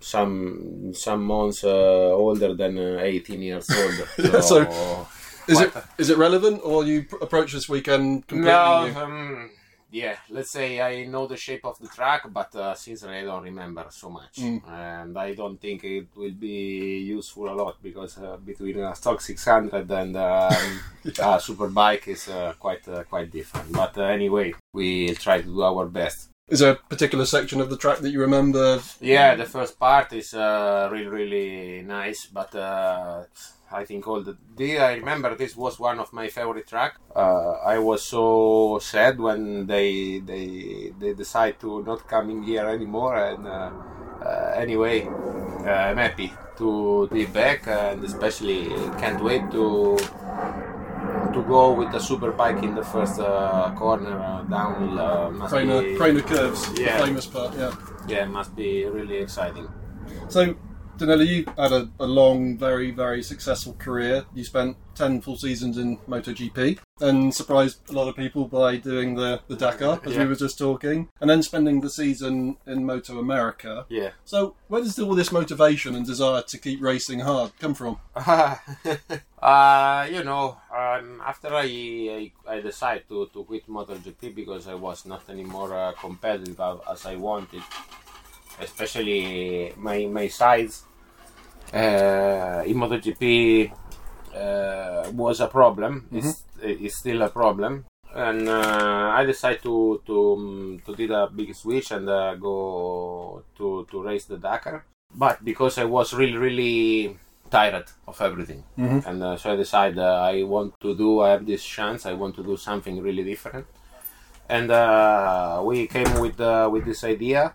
some some months uh, older than uh, 18 years old. [laughs] So- Is it is it relevant, or you pr- approach this weekend completely No, new? um, yeah, let's say I know the shape of the track, but uh, sincerely I don't remember so much. Mm. And I don't think it will be useful a lot because uh, between a stock 600 and um, [laughs] a super bike is uh, quite uh, quite different. But uh, anyway, we'll try to do our best. Is there a particular section of the track that you remember? Yeah, the first part is uh, really really nice, but uh, I think all the, the I remember this was one of my favorite track. Uh, I was so sad when they they they decide to not coming here anymore, and uh, uh, anyway, uh, I'm happy to be back, and especially can't wait to to go with the super bike in the first uh, corner uh, downhill. Uh, must be, curves, the Yeah. famous part, yeah. yeah, must be really exciting. So, Danilo, you had a, a long, very, very successful career. You spent 10 full seasons in MotoGP and surprised a lot of people by doing the, the Dakar, as Yeah. we were just talking, and then spending the season in Moto America. Yeah. So, where does all this motivation and desire to keep racing hard come from? [laughs] uh, you know, um, after I, I I decided to, to quit MotoGP because I was not anymore uh, competitive as I wanted, especially my my size uh, in MotoGP uh, was a problem. It's, it's still a problem. And uh, I decided to to um, to do a big switch and uh, go to to race the Dakar. But because I was really really tired of everything, Mhm. and uh, so I decided uh, I want to do. I have this chance. I want to do something really different. And uh, we came with uh, with this idea.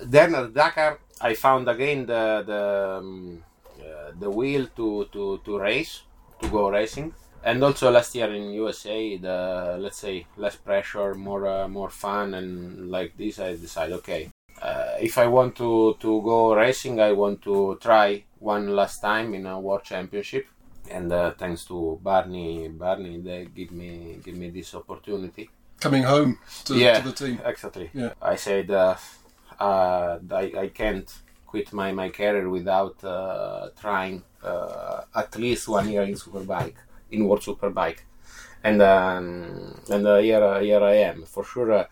Uh, then at Dakar, I found again the the um, uh, the will to, to, to race, to go racing. And also last year in USA, the let's say less pressure, more uh, more fun, and like this, I decide okay, uh, if I want to to go racing, I want to try one last time in a world championship. And uh, thanks to Barni, Barni, they give me give me this opportunity. Coming home to, Yeah. to the team. Exactly. Yeah. I said uh, I, I can't quit my, my career without uh, trying uh, at least one year in Superbike, in World Superbike. And um, and uh, here, uh, here I am. For sure, uh,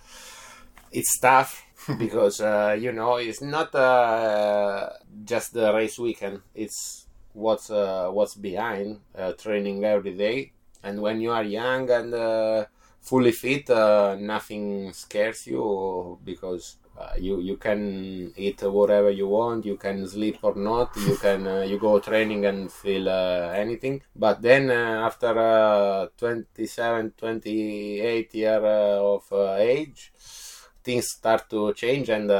it's tough [laughs] because, uh, you know, it's not uh, just the race weekend. It's what's, uh, what's behind uh, training every day. And when you are young and uh, fully fit, uh, nothing scares you because uh, you you can eat whatever you want, you can sleep or not, you can uh, you go training and feel uh, anything. But then uh, after uh, 27, 28 year uh, of age, things start to change, and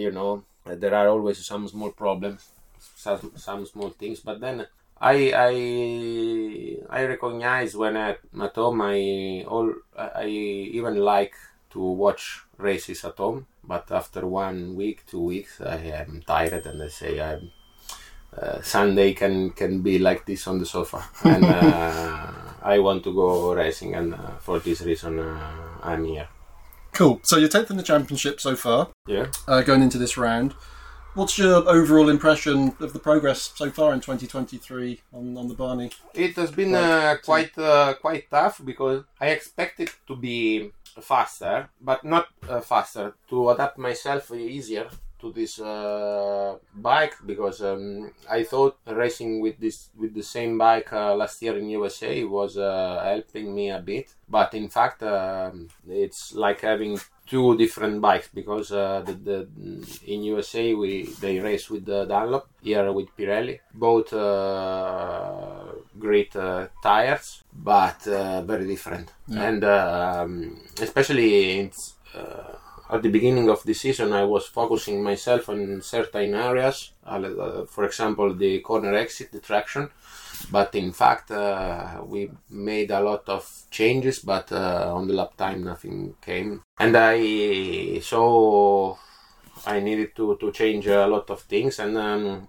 you know there are always some small problems, some, some small things. But then I I I recognize when at, at home I all I even like to watch races at home, but after one week, two weeks, I am tired and I say I'm uh, Sunday can can be like this on the sofa, [laughs] and uh, I want to go racing, and uh, for this reason uh, I'm here. Cool. So you're 10th in the championship so far, Yeah. uh, going into this round. What's your overall impression of the progress so far in 2023 on, on the Barni? It has been uh, quite uh, quite tough because I expected to be faster, but not uh, faster. To adapt myself easier to this uh, bike because um, I thought racing with this with the same bike uh, last year in USA was uh, helping me a bit, but in fact um, it's like having two different bikes because uh, the, the in USA we they race with the Dunlop here with Pirelli. Both uh, great uh, tires but uh, very different Yeah. and um, especially uh, at the beginning of the season, I was focusing myself on certain areas. Uh, for example, the corner exit, the traction. But in fact, uh, we made a lot of changes, but uh, on the lap time, nothing came. And I so I needed to, to change a lot of things and um,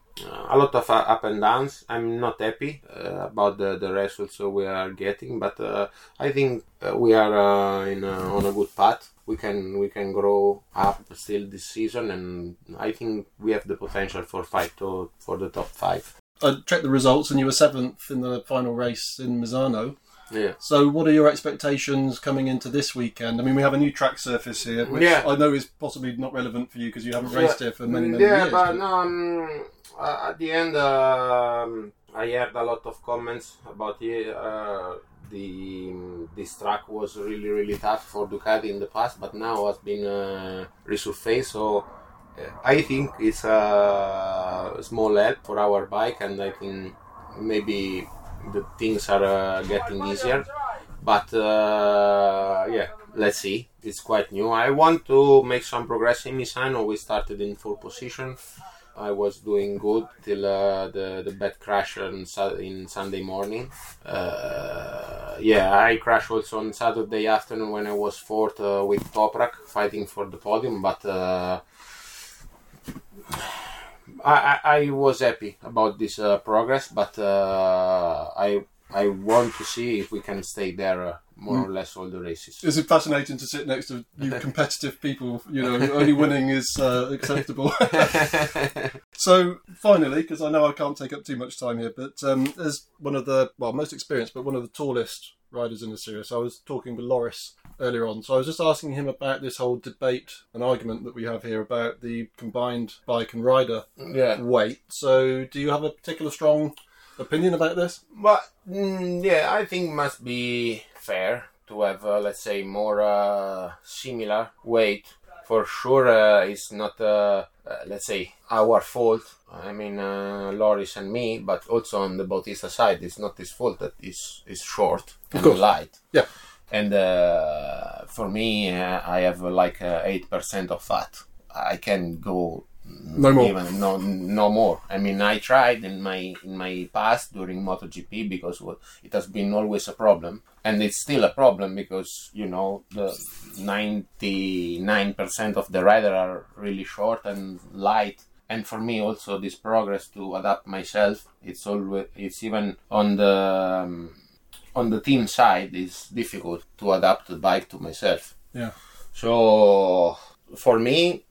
a lot of uh, up and downs. I'm not happy uh, about the, the results we are getting, but uh, I think uh, we are uh, in a, on a good path. We can we can grow up still this season, and I think we have the potential for fight to for the top five. I checked the results, and you were seventh in the final race in Misano. Yeah. So, what are your expectations coming into this weekend? I mean, we have a new track surface here, which Yeah. I know is possibly not relevant for you because you haven't raced here for many, many yeah, years. but no, um, uh, at the end, um, I heard a lot of comments about the, uh, the this track was really really tough for Ducati in the past, but now has been uh, resurfaced. So uh, I think it's a small help for our bike, and I think maybe the things are uh, getting easier. But uh, yeah, let's see. It's quite new. I want to make some progress in Misano. We started in full position. I was doing good till uh, the the bad crash on in Sunday morning. Uh, yeah, I crashed also on Saturday afternoon when I was fourth uh, with Toprak fighting for the podium, but. I, I, I was happy about this uh, progress, but uh, I I want to see if we can stay there uh, more or less all the races. Is it fascinating to sit next to you [laughs] competitive people? You know, only winning is uh, acceptable. [laughs] [laughs] so, finally, because I know I can't take up too much time here, but um, as one of the well, most experienced, but one of the tallest riders in the series, I was talking with Loris earlier on. So I was just asking him about this whole debate and argument that we have here about the combined bike and rider yeah. weight. So, do you have a particular strong opinion about this? But mm, yeah, I think must be fair to have uh, let's say more uh, similar weight. For sure, uh, it's not uh, uh, let's say our fault. I mean, uh, Loris and me, but also on the Bautista side, it's not his fault that is is short and light. Yeah. And uh, for me, uh, I have uh, like eight percent of fat. I can go No more. even no no more. I mean, I tried in my in my past during MotoGP because it has been always a problem, and it's still a problem because you know the ninety nine percent of the rider are really short and light. And for me, also this progress to adapt myself, it's always it's even on the um, on the team side is difficult to adapt the bike to myself. Yeah. So for me,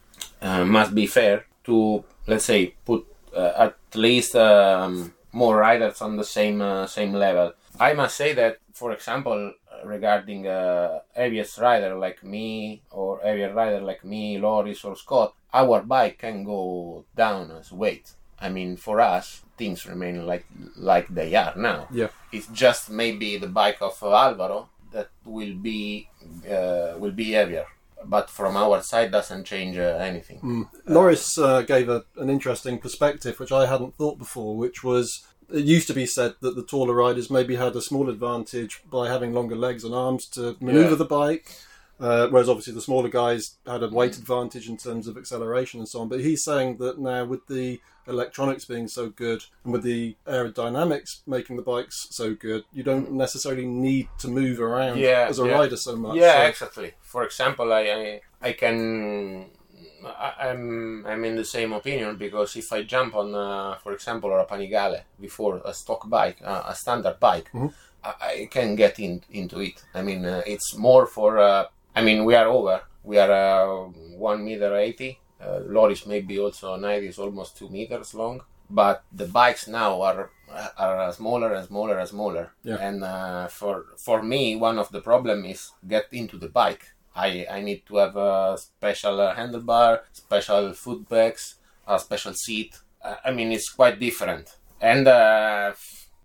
uh, must be fair to let's say put uh, at least um, more riders on the same uh, same level. I must say that, for example, regarding a heaviest rider like me or heavier rider like me, Loris or Scott, our bike can go down as weight. I mean, for us, things remain like like they are now. Yeah. It's just maybe the bike of Alvaro that will be uh, will be heavier, but from our side doesn't change uh, anything. Loris uh, gave a, an interesting perspective, which I hadn't thought before, which was it used to be said that the taller riders maybe had a small advantage by having longer legs and arms to maneuver Yeah. the bike, uh, whereas obviously the smaller guys had a weight advantage in terms of acceleration and so on. But he's saying that now with the electronics being so good and with the aerodynamics making the bikes so good, you don't necessarily need to move around Yeah, as a yeah. rider so much. Yeah, So- exactly. For example, I I, I can. I, I'm I'm in the same opinion because if I jump on, uh, for example, a Panigale before a stock bike, uh, a standard bike, I, I can get in, into it. I mean, uh, it's more for. Uh, I mean, we are over. We are uh, one meter eighty. Uh, Loris maybe also ninety is almost two meters long. But the bikes now are are smaller and smaller and smaller. Yeah. And uh, for for me, one of the problem is get into the bike. I, I need to have a special uh, handlebar, special foot bags, a special seat. I mean, it's quite different. And uh,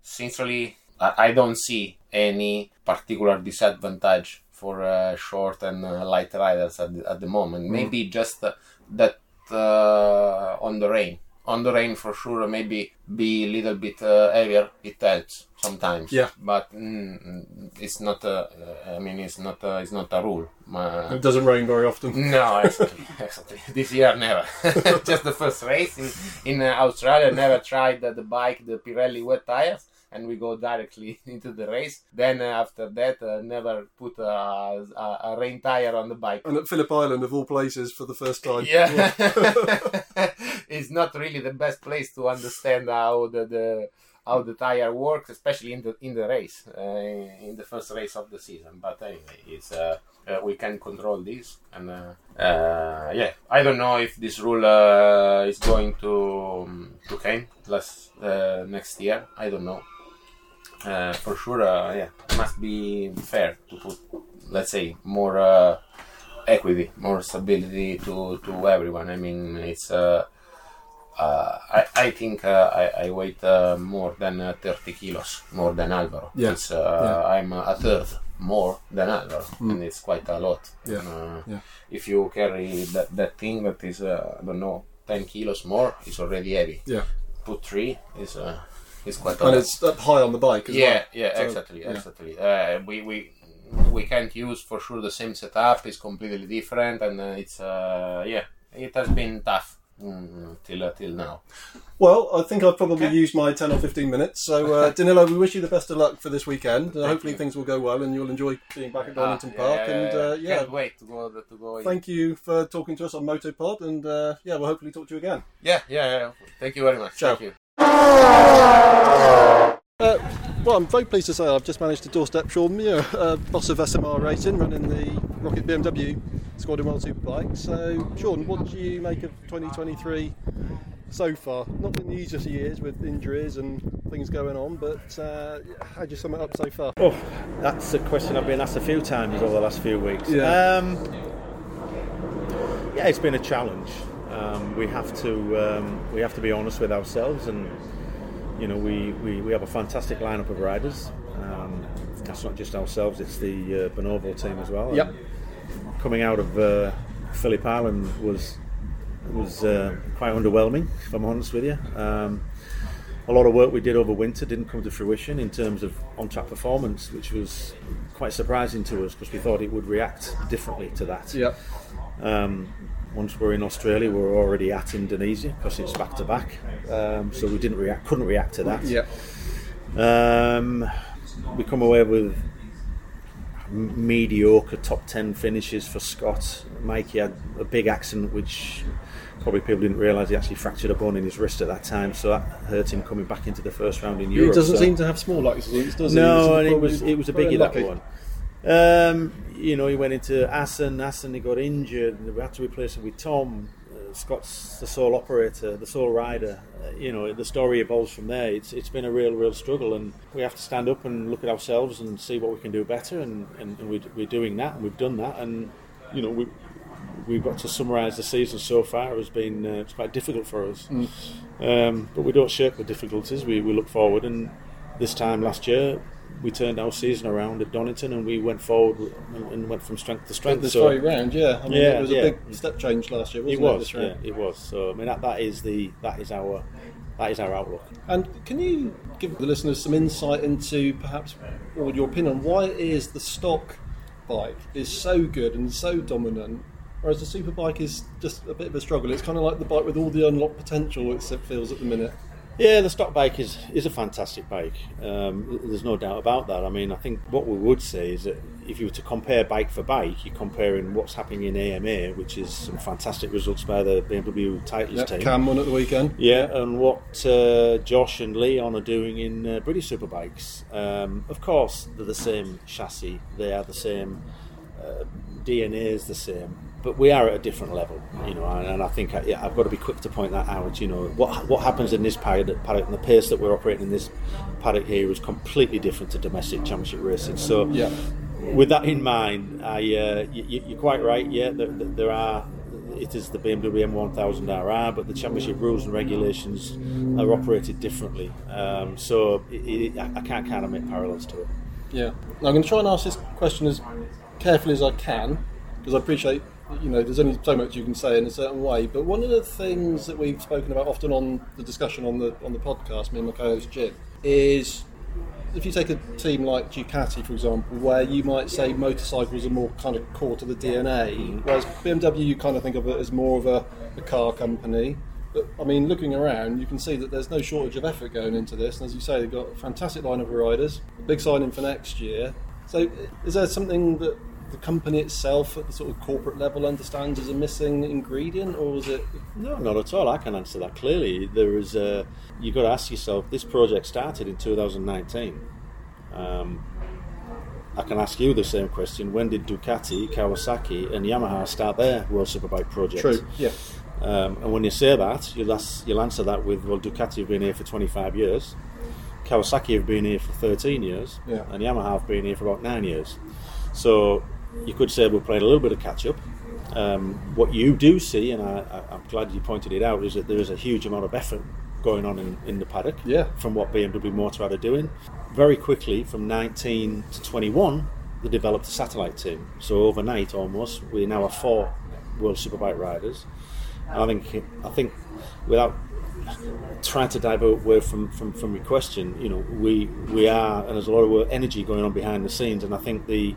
sincerely, I, don't see any particular disadvantage for uh, short and uh, light riders at the, at the moment. Maybe just uh, that uh, on the rain. On the rain, for sure, maybe be a little bit uh, heavier. It helps. Sometimes. Yeah. But mm, it's not a. Uh, I mean, it's not a, it's not a rule. My, It doesn't rain very often. [laughs] no, exactly, exactly. This year, never. [laughs] Just the first race in, in uh, Australia. Never tried the, the bike, the Pirelli wet tires, and we go directly [laughs] into the race. Then uh, after that, uh, never put a, a, a rain tire on the bike. And at Phillip Island, of all places, for the first time. Yeah, it's not really the best place to understand how the, the how the tire works, especially in the in the race, uh, in the first race of the season. But anyway, it's uh, uh, we can control this, and uh, uh, yeah, I don't know if this rule uh, is going to um, to came last next year. I don't know. For sure, yeah, must be fair to put, let's say, more equity, more stability to to everyone. I mean, it's. Uh, uh, I, I think uh, I, I weigh uh, more than uh, 30 kilos more than Alvaro. Yeah. Uh, I'm a third more than Alvaro, and it's quite a lot. Yeah. Uh, Yeah. If you carry that, that thing that is, uh, I don't know, 10 kilos more, it's already heavy. Yeah. Put three is uh, is quite a And it's up high on the bike as yeah, well. yeah, So, exactly, yeah. exactly. Uh, we we we can't use for sure the same setup. It's completely different, and uh, it's uh, yeah, it has been tough mm, till uh, till now. Well, I think I've probably Okay. used my 10 or 15 minutes. So, uh, [laughs] Danilo, we wish you the best of luck for this weekend. Uh, hopefully, you. things will go well and you'll enjoy being back at Donington Ah, Park. yeah, and uh, yeah, can't wait to go to go. in. thank you for talking to us on Motopod. And uh, yeah, we'll hopefully talk to you again. Yeah, yeah, yeah. Thank you very much. Ciao. Thank you. Well, I'm very pleased to say I've just managed to doorstep Shaun Muir, uh, boss of SMR Racing, running the ROKiT BMW Squad in World Superbike. So, Shaun, what do you make of 2023 so far? Not been the easiest of years with injuries and things going on, but uh, how do you sum it up so far? Oh, that's a question I've been asked a few times over the last few weeks. Yeah. Um, yeah, it's been a challenge. Um, we have to um, we have to be honest with ourselves, and you know we, we, we have a fantastic lineup of riders. Um, that's not just ourselves; it's the uh, Bonovo team as well. Yep. And Coming out of uh, Phillip Island was was uh, quite underwhelming, if I'm honest with you. Um, a lot of work we did over winter didn't come to fruition in terms of on-track performance, which was quite surprising to us because we thought it would react differently to that. Yeah. Um, once we're in Australia, we're already at Indonesia because it's back to back, um, so we didn't react, couldn't react to that. Yeah. Um, we come away with mediocre top 10 finishes for Scott. Mikey had a big accident, which probably people didn't realise he actually fractured a bone in his wrist at that time, so that hurt him coming back into the first round in Europe. He doesn't so- seem to have small accidents, does he? no, and it was it was a biggie that one. Um, you know, he went into Assen. Assen, he got injured. and We had to replace him with Tom. Uh, Scott's the sole operator, the sole rider. Uh, you know, the story evolves from there. It's it's been a real, real struggle, and we have to stand up and look at ourselves and see what we can do better. And, and, and we, we're doing that, and we've done that. And you know, we we've got to summarise the season so far has been uh, it's quite difficult for us. Um, but we don't shirk the difficulties. We, we look forward, and this time last year we turned our season around at Donington, and we went forward and, went from strength to strength. This So very round, yeah. I mean, Yeah, it was yeah. a big step change last year, it wasn't it? was, this yeah, it was. So I mean that, that is the that is our that is our outlook. And can you give the listeners some insight into perhaps, or your opinion on why it is the stock bike is so good and so dominant, whereas the superbike is just a bit of a struggle? It's kind of like the bike with all the unlocked potential, it feels at the minute. Yeah, the stock bike is, is a fantastic bike. Um, there's no doubt about that. I mean, I think what we would say is that if you were to compare bike for bike, you're comparing what's happening in AMA, which is some fantastic results by the BMW Tytlers Yep, team. Cam won at the weekend. Yeah, and what uh, Josh and Leon are doing in uh, British Superbikes. Um, of course, they're the same chassis, they are the same, uh, DNA is the same, but we are at a different level, you know. And, I think I, yeah, I've got to be quick to point that out. You know, what what happens in this paddock, paddock and the pace that we're operating in this paddock here is completely different to domestic championship racing. So, Yeah. with that in mind, I uh, you, you're quite right. Yeah, there, there are. It is the BMW M1000RR, but the championship rules and regulations are operated differently. Um, so it, it, I I can't kind of make parallels to it. Yeah. Now, I'm going to try and ask this question as carefully as I can, because I appreciate, you know, there's only so much you can say in a certain way. But one of the things that we've spoken about often on the discussion on the on the podcast, me and my co-host Jim, is if you take a team like Ducati, for example, where you might say motorcycles are more kind of core to the DNA, whereas BMW, you kind of think of it as more of a, a car company. But I mean, looking around, you can see that there's no shortage of effort going into this. And as you say, they've got a fantastic line of riders, a big signing for next year. So, is there something that the company itself, at the sort of corporate level, understands as a missing ingredient, or is it? No, not at all. I can answer that clearly. There is a, you've got to ask yourself. This project started in 2019. Um, I can ask you the same question. When did Ducati, Kawasaki, and Yamaha start their World Superbike project? True. Yeah. Um, and when you say that, you'll, ask, you'll answer that with, well, Ducati have been here for 25 years, Kawasaki have been here for 13 years, Yeah. and Yamaha have been here for about nine years. So you could say we're playing a little bit of catch up. Um, what you do see, and I, I'm glad you pointed it out, is that there is a huge amount of effort going on in, in the paddock Yeah. from what BMW Motorrad are doing. Very quickly, from 19 to 21, they developed a satellite team. So overnight, almost, we now have four World Superbike riders. I think, I think, without trying to divert away from, from, from your question, you know, we we are, and there's a lot of energy going on behind the scenes, and I think the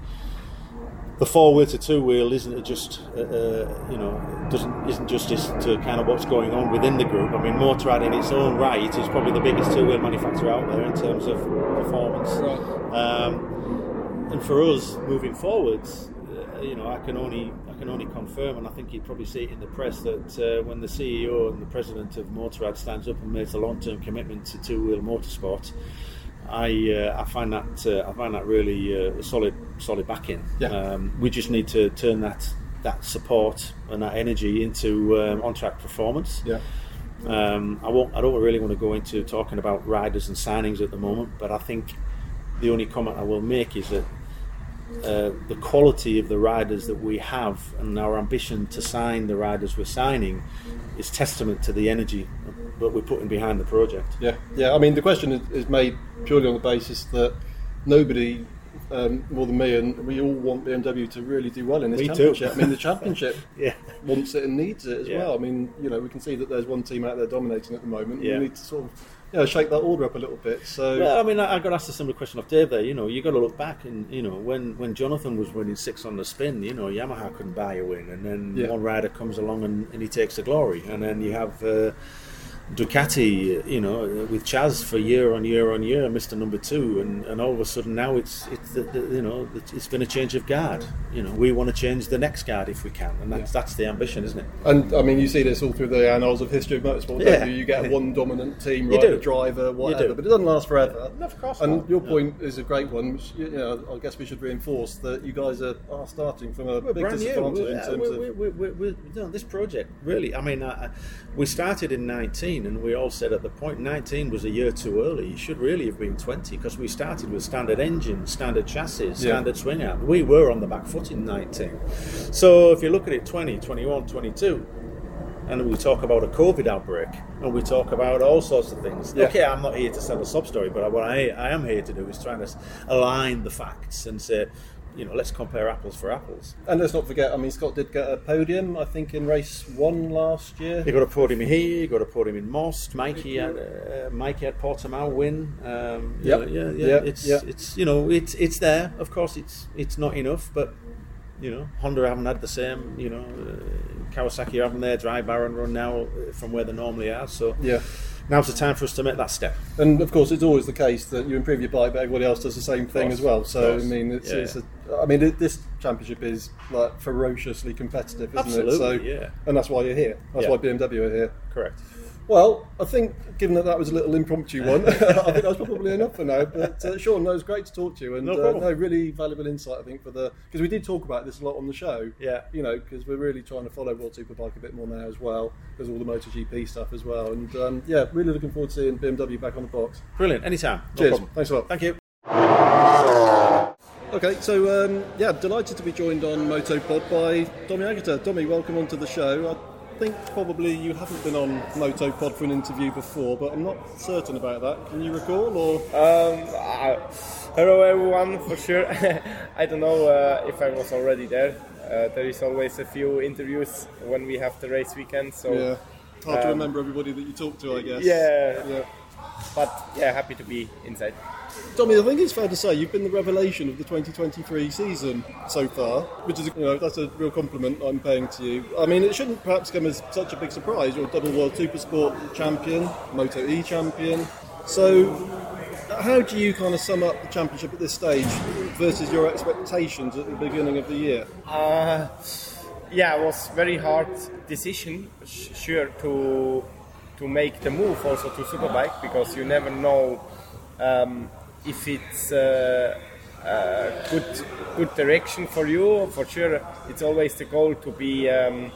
the four wheel to two wheel isn't just uh, uh, you know doesn't isn't justice to kind of what's going on within the group. I mean, Motorrad in its own right is probably the biggest two wheel manufacturer out there in terms of performance. Um, and for us moving forwards, uh, you know, I can only I can only confirm, and I think you'd probably see it in the press that uh, when the CEO and the president of Motorrad stands up and makes a long term commitment to two wheel motorsport. I uh, I find that uh, I find that really uh, solid solid backing. Yeah. Um, we just need to turn that that support and that energy into um, on track performance. Yeah. Um, I won't. I don't really want to go into talking about riders and signings at the moment, but I think the only comment I will make is that uh, the quality of the riders that we have and our ambition to sign the riders we're signing is testament to the energy that we're putting behind the project. Yeah, yeah. I mean, the question is, is made purely on the basis that nobody, um, more than me, and we all want BMW to really do well in this Me too. championship. I mean, the championship [laughs] Yeah. wants it and needs it as Yeah. well. I mean, you know, we can see that there's one team out there dominating at the moment. Yeah. We need to sort of, you know, shake that order up a little bit. So, Well, I mean, I, I got asked a similar question of Dave there. You know, you got to look back and you know when when Jonathan was winning six on the spin, you know, Yamaha couldn't buy a win, and then Yeah. one rider comes along and, and he takes the glory, and then you have. Uh, Ducati, you know, with Chaz for year on year on year, Mister Number Two, and, and all of a sudden now it's it's the, the, you know it's- been a change of guard. You know, we want to change the next guard if we can, and that's that's the ambition, isn't it? and I mean, you see this all through the annals of history of motorsport. Yeah. Don't you? you get one dominant team, You rider, do. driver, whatever, but it doesn't last forever. No, of course And not. your No. point is a great one. Which, you know, I guess we should reinforce that you guys are, are starting from a We're big disadvantage We're- in terms we're- of. this project really. I mean, uh, we started in 19, and we all said at the point 19 was a year too early. It should really have been 20 because we started with standard engines, standard chassis, standard swing arm. We were on the back foot in 19. So if you look at it, 20, 21, 22. And we talk about a COVID outbreak, and we talk about all sorts of things. Yeah. Okay, I'm not here to sell a sub story, but what I, I am here to do is trying to align the facts and say, you know, let's compare apples for apples. And let's not forget, I mean, Scott did get a podium, I think, in race one last year. He got a podium here. he got a podium in Most. Mikey had uh, Mikey had Portimao win. Um, Yep. yeah, yeah, yeah. It's yep. it's you know it's it's there. Of course, it's it's not enough, but you know Honda haven't had the same. You know uh, Kawasaki haven't their dry barren run now uh, from where they normally are. So Yeah. Now's the time for us to make that step. And of course, it's always the case that you improve your bike, but everybody else does the same thing as well. So I mean, it's, Yeah. it's a, I mean, it, this championship is like ferociously competitive, isn't it? So, Absolutely, yeah. And that's why you're here. That's Yeah. why BMW are here. Correct. Well, I think given that that was a little impromptu one, [laughs] [laughs] I think that's probably enough for now. But uh, Shaun, no, it was great to talk to you, and No uh, no, really valuable insight. I think for the because we did talk about this a lot on the show. Yeah. you know, because we're really trying to follow World Superbike a bit more now as well. There's all the MotoGP stuff as well, and um, yeah, really looking forward to seeing BMW back on the box. Brilliant. Anytime. No Cheers. problem. Thanks a lot. Thank you. Okay, so um, yeah, delighted to be joined on MotoPod by Domi Aegerter. Domi, welcome onto the show. I think probably you haven't been on MotoPod for an interview before, but I'm not certain about that. Can you recall, or Um, uh, hello everyone, for sure. [laughs] I don't know uh, if I was already there. Uh, there is always a few interviews when we have the race weekend, so yeah, hard to Um, remember everybody that you talk to, I guess. yeah. yeah. but yeah, happy to be inside. Domi, I think it's fair to say you've been the revelation of the 2023 season so far, which is, you know, that's a real compliment I'm paying to you. I mean, it shouldn't perhaps come as such a big surprise. You're a double world supersport champion, Moto E champion. So, how do you kind of sum up the championship at this stage versus your expectations at the beginning of the year? Uh, yeah, it was very hard decision, sure, to to make the move also to Superbike because you never know um, if it's uh, uh, good good direction for you. For sure, it's always the goal to be um,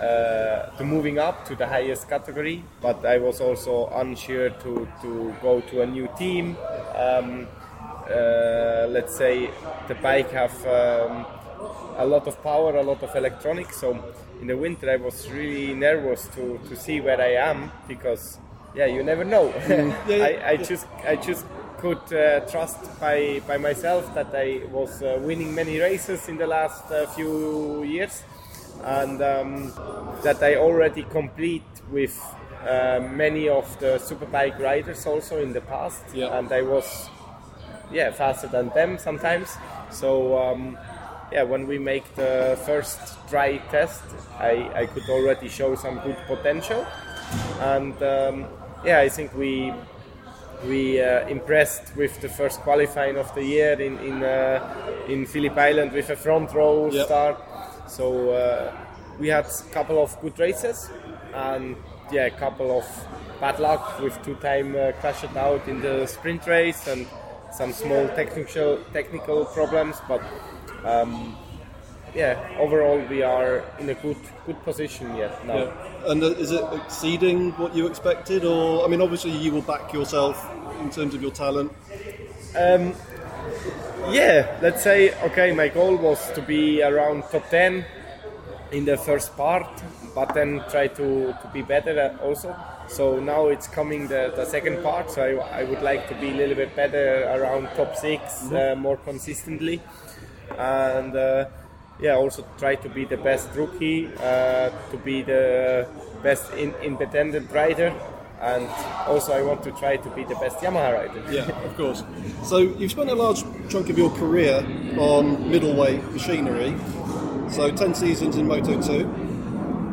uh, to moving up to the highest category. But I was also unsure to to go to a new team. Um, uh, let's say the bike have. Um, a lot of power, a lot of electronics. So in the winter, I was really nervous to, to see where I am because yeah, you never know. [laughs] I, I just I just could uh, trust by by myself that I was uh, winning many races in the last uh, few years, and um, that I already complete with. Uh, many of the superbike riders also in the past, Yeah. and I was yeah faster than them sometimes. So um, yeah, when we make the first dry test, I, I could already show some good potential, and um, yeah, I think we we uh, impressed with the first qualifying of the year in in uh, in Phillip Island with a front row Yep. start. So uh, we had a couple of good races, and yeah, a couple of bad luck with two time uh, crashed out in the sprint race and some small technical technical problems, but. Um, yeah, overall we are in a good good position yet now. Yeah. And uh, is it exceeding what you expected, or I mean, obviously you will back yourself in terms of your talent. Um, yeah, let's say okay. My goal was to be around top ten in the first part, but then try to, to be better also. So now it's coming the, the second part. So I, I would like to be a little bit better around top 6 uh, more consistently, and uh, yeah, also try to be the best rookie, uh, to be the best in, independent rider. And also, I want to try to be the best Yamaha rider. Yeah, of course. So you've spent a large chunk of your career on middleweight machinery. So ten seasons in Moto Two,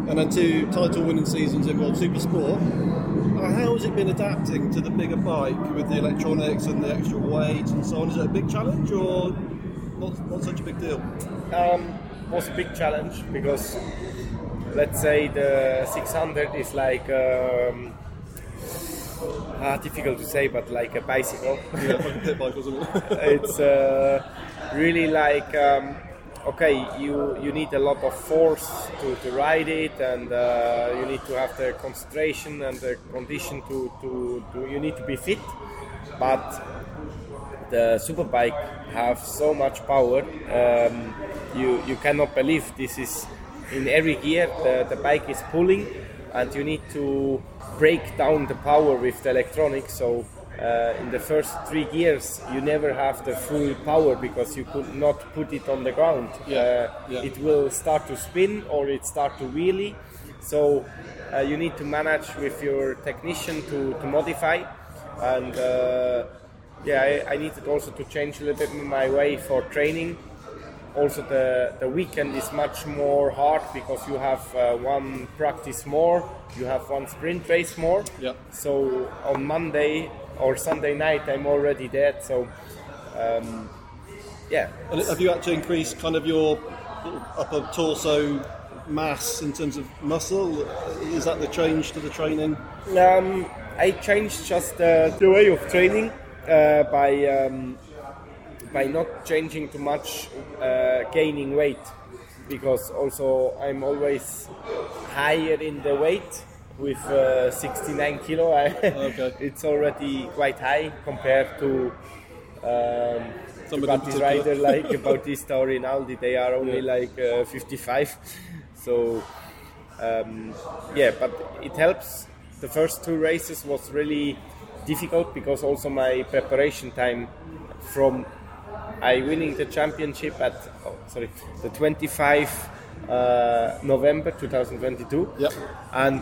and then two title-winning seasons in World Super Sport. Uh, How has it been adapting to the bigger bike with the electronics and the extra weight and so on? Is it a big challenge or not, not such a big deal? um, was a big challenge because let's say the 600 is like um, ah, difficult to say, but like a bicycle. [laughs] Yeah, like a bike or something. [laughs] it's uh, really like um, okay, you you need a lot of force to, to ride it, and uh, you need to have the concentration and the condition to, to, to you need to be fit, but the superbike have so much power um, you you cannot believe this is in every gear the, the bike is pulling and you need to break down the power with the electronics. So uh, in the first three gears you never have the full power because you could not put it on the ground. Yeah, Uh, yeah. it will start to spin or it start to wheelie. So uh, you need to manage with your technician to, to modify and uh, yeah I, I needed also to change a little bit my way for training also the, the weekend is much more hard because you have uh, one practice more you have one sprint race more Yeah. so on monday or sunday night i'm already dead so um, yeah And have you had to increase kind of your upper torso mass in terms of muscle? Is that the change to the training? Um, I changed just uh, the way of training uh, by um, by not changing too much, uh, gaining weight, because also I'm always higher in the weight with uh, 69 kilo. [laughs] Okay. it's already quite high compared to. Um, Somebody in Ducati particular. rider [laughs] like [laughs] Bautista or Rinaldi, they are only Yeah. like uh, 55. So um, yeah, but it helps. The first two races was really difficult because also my preparation time from I winning the championship at oh, sorry the 25 uh, November 2022 Yep. and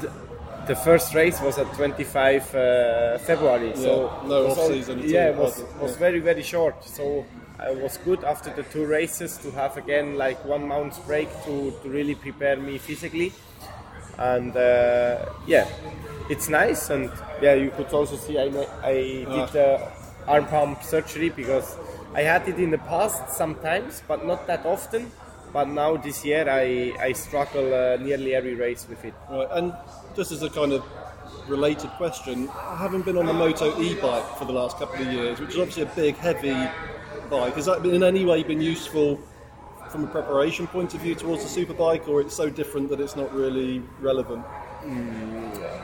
the first race was at 25 uh, February, so Yeah, no it was off-season Yeah, it was was Yeah. very very short. So it was good after the two races to have again like one month's break to, to really prepare me physically, and uh, yeah, it's nice. And yeah, you could also see I I Ah. did the arm pump surgery because I had it in the past sometimes, but not that often. But now this year I, I struggle uh, nearly every race with it. Right, and just as a kind of related question, having been on the Moto e-bike for the last couple of years, which is obviously a big, heavy bike, has that been in any way been useful from a preparation point of view towards the superbike, or it's so different that it's not really relevant?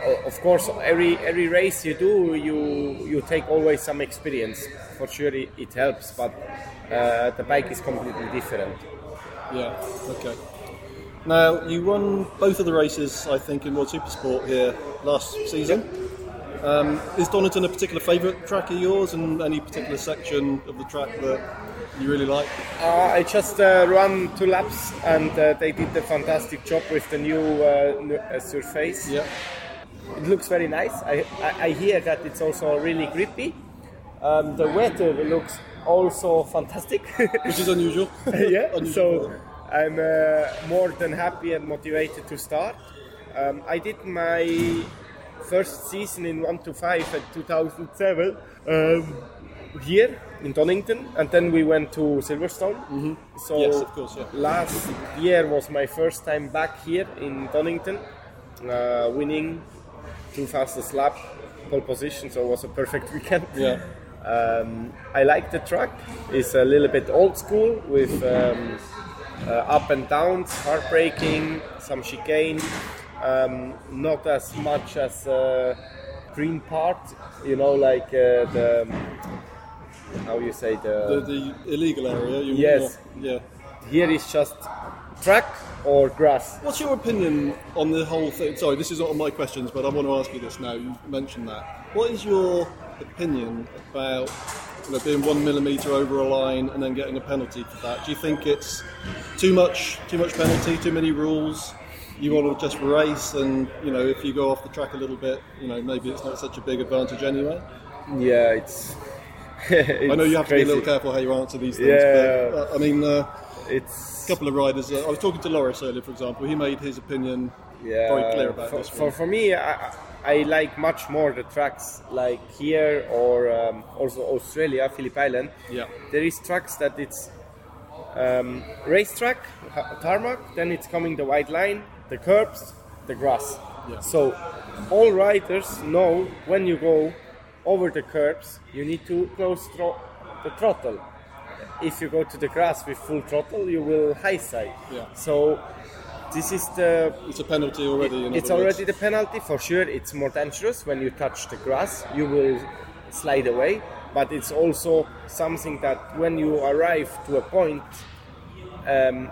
O- Of course, every every race you do, you you take always some experience. For sure, it, it helps, but uh, the bike is completely different. Yeah, okay. Now, you won both of the races, I think, in World Supersport here last season. Um, is Donington a particular favourite track of yours, and any particular section of the track that you really like? Uh, I just uh, ran two laps, and uh, they did a fantastic job with the new uh, uh, surface. Yeah. It looks very nice. I, I, I hear that it's also really grippy. Um, the weather looks also fantastic. [laughs] Which is unusual. [laughs] yeah. Unusual. So I'm uh, more than happy and motivated to start. Um, I did my first season in one to five at 2007 um, here in Donington, and then we went to Silverstone. Mm-hmm. So Yes, of course, yeah. last year was my first time back here in Donington, uh, winning two fastest lap, pole position. So it was a perfect [laughs] weekend. Yeah. Um, I like the track. It's a little bit old school with um, uh, up and downs, heartbreaking, some chicane. Um, not as much as uh, green part, you know, like uh, the how you say The, the illegal area. You, Yes. Yeah. here is just track or grass. What's your opinion on the whole thing? Sorry, this is not on my questions, but I want to ask you this now. You mentioned that. What is your opinion about you know, being one millimeter over a line and then getting a penalty for that? Do you think it's too much, too much penalty, too many rules? You want to just race, and you know, if you go off the track a little bit, you know, maybe it's not such a big advantage anyway. Yeah, it's. I know you have to be a little careful how you answer these things, Yeah. but uh, I mean, uh, It's a couple of riders. Uh, I was talking to Loris earlier, for example. He made his opinion yeah, very clear about for, this for, for me, I, I like much more the tracks like here or um, also Australia, Phillip Island. Yeah. There is tracks that it's um, racetrack, tarmac, then it's coming the white line, the curbs, the grass. Yeah. So all riders know when you go over the curbs, you need to close tro- the throttle. If you go to the grass with full throttle, you will high side. Yeah. So this is the It's a penalty already. in it's already the penalty for sure. It's more dangerous when you touch the grass. You will slide away, but it's also something that when you arrive to a point, um,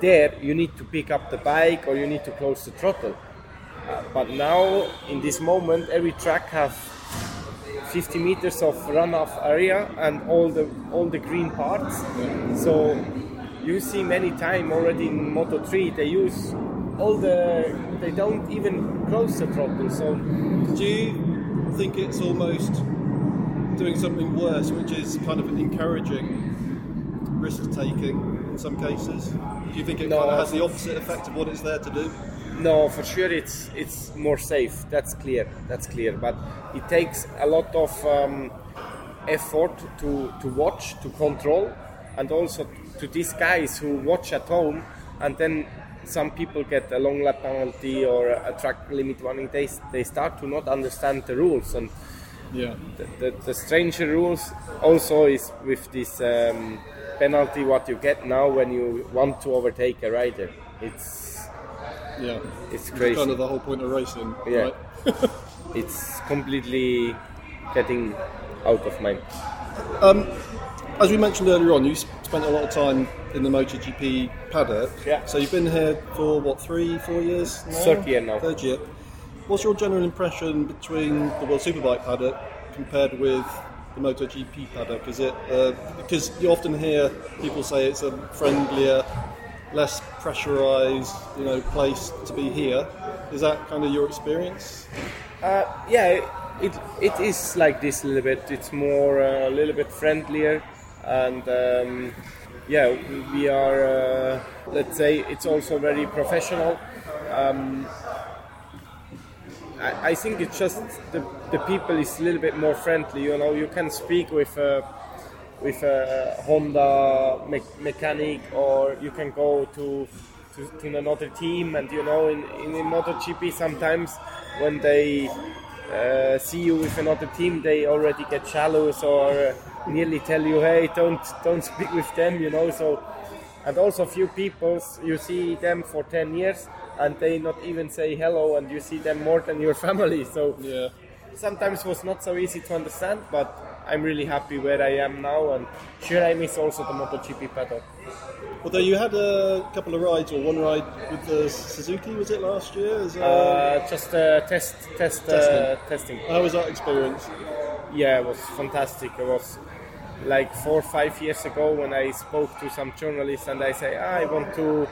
there you need to pick up the bike or you need to close the throttle. Uh, but now in this moment, every track have 50 meters of runoff area and all the all the green parts. So you see many time already in Moto 3 they use all the they don't even close the throttle. So Do you think it's almost doing something worse, which is kind of encouraging risk taking in some cases? Do you think it No. kind of has the opposite effect of what it's there to do? No, for sure it's it's more safe. That's clear. That's clear. But it takes a lot of um, effort to to watch, to control, and also to these guys who watch at home, and then some people get a long lap penalty or a track limit warning. They they start to not understand the rules and. Yeah. The, the, the stranger rules also is with this um, penalty what you get now when you want to overtake a rider. It's Yeah. it's crazy. Kind of the whole point of racing. Yeah. Right? [laughs] it's completely getting out of mind. Um, as we mentioned earlier on, you spent a lot of time in the MotoGP paddock. Yeah. So you've been here for what, three, four years now? Third year now. Third year. What's your general impression between the World Superbike paddock compared with the MotoGP paddock? Is it uh, because you often hear people say it's a friendlier less pressurized, you know, place to be here. Is that kind of your experience? Uh, yeah, it, it is like this a little bit. It's more uh, a little bit friendlier, and um, yeah, we are. Uh, let's say it's also very professional. Um, I, I think it's just the, the people is a little bit more friendly. You know, you can speak with a with a Honda me- mechanic, or you can go to, to to another team, and you know, in in MotoGP sometimes when they uh, see you with another team, they already get jealous or nearly tell you, "Hey, don't don't speak with them," you know. So, and also few people, you see them for ten years, and they not even say hello, and you see them more than your [laughs] family. So, Yeah. sometimes was not so easy to understand, but I'm really happy where I am now, and sure I miss also the MotoGP paddock. Although you had a couple of rides, or one ride with the Suzuki, was it last year? Uh, Uh, just uh, test, test, uh, Testing. testing. how was that experience? Yeah, it was fantastic. It was like four or five years ago when I spoke to some journalists and I say, ah, I want to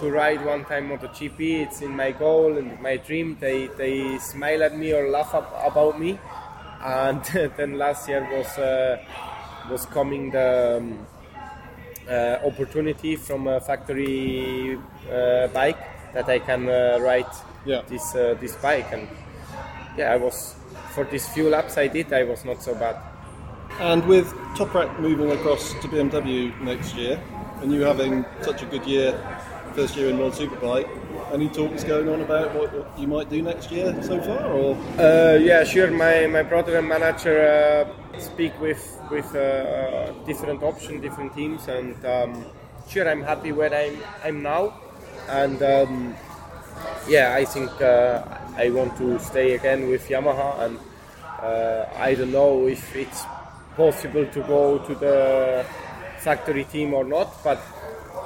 to ride one time MotoGP. It's in my goal and my dream. They they smile at me or laugh up about me. And [laughs] then last year was uh, was coming the um, uh, opportunity from a factory uh, bike that I can uh, ride Yeah. this uh, this bike and yeah I was for these few laps I did I was not so bad And with Toprak moving across to BMW next year, and you having such a good year, first year in World Superbike, any talks going on about what, you might do next year so far, or? Uh, yeah sure. My, my brother and manager uh, speak with with uh, different options different teams and um, sure I'm happy where I'm I'm now. And um, yeah I think uh, I want to stay again with Yamaha and uh, I don't know if it's possible to go to the factory team or not but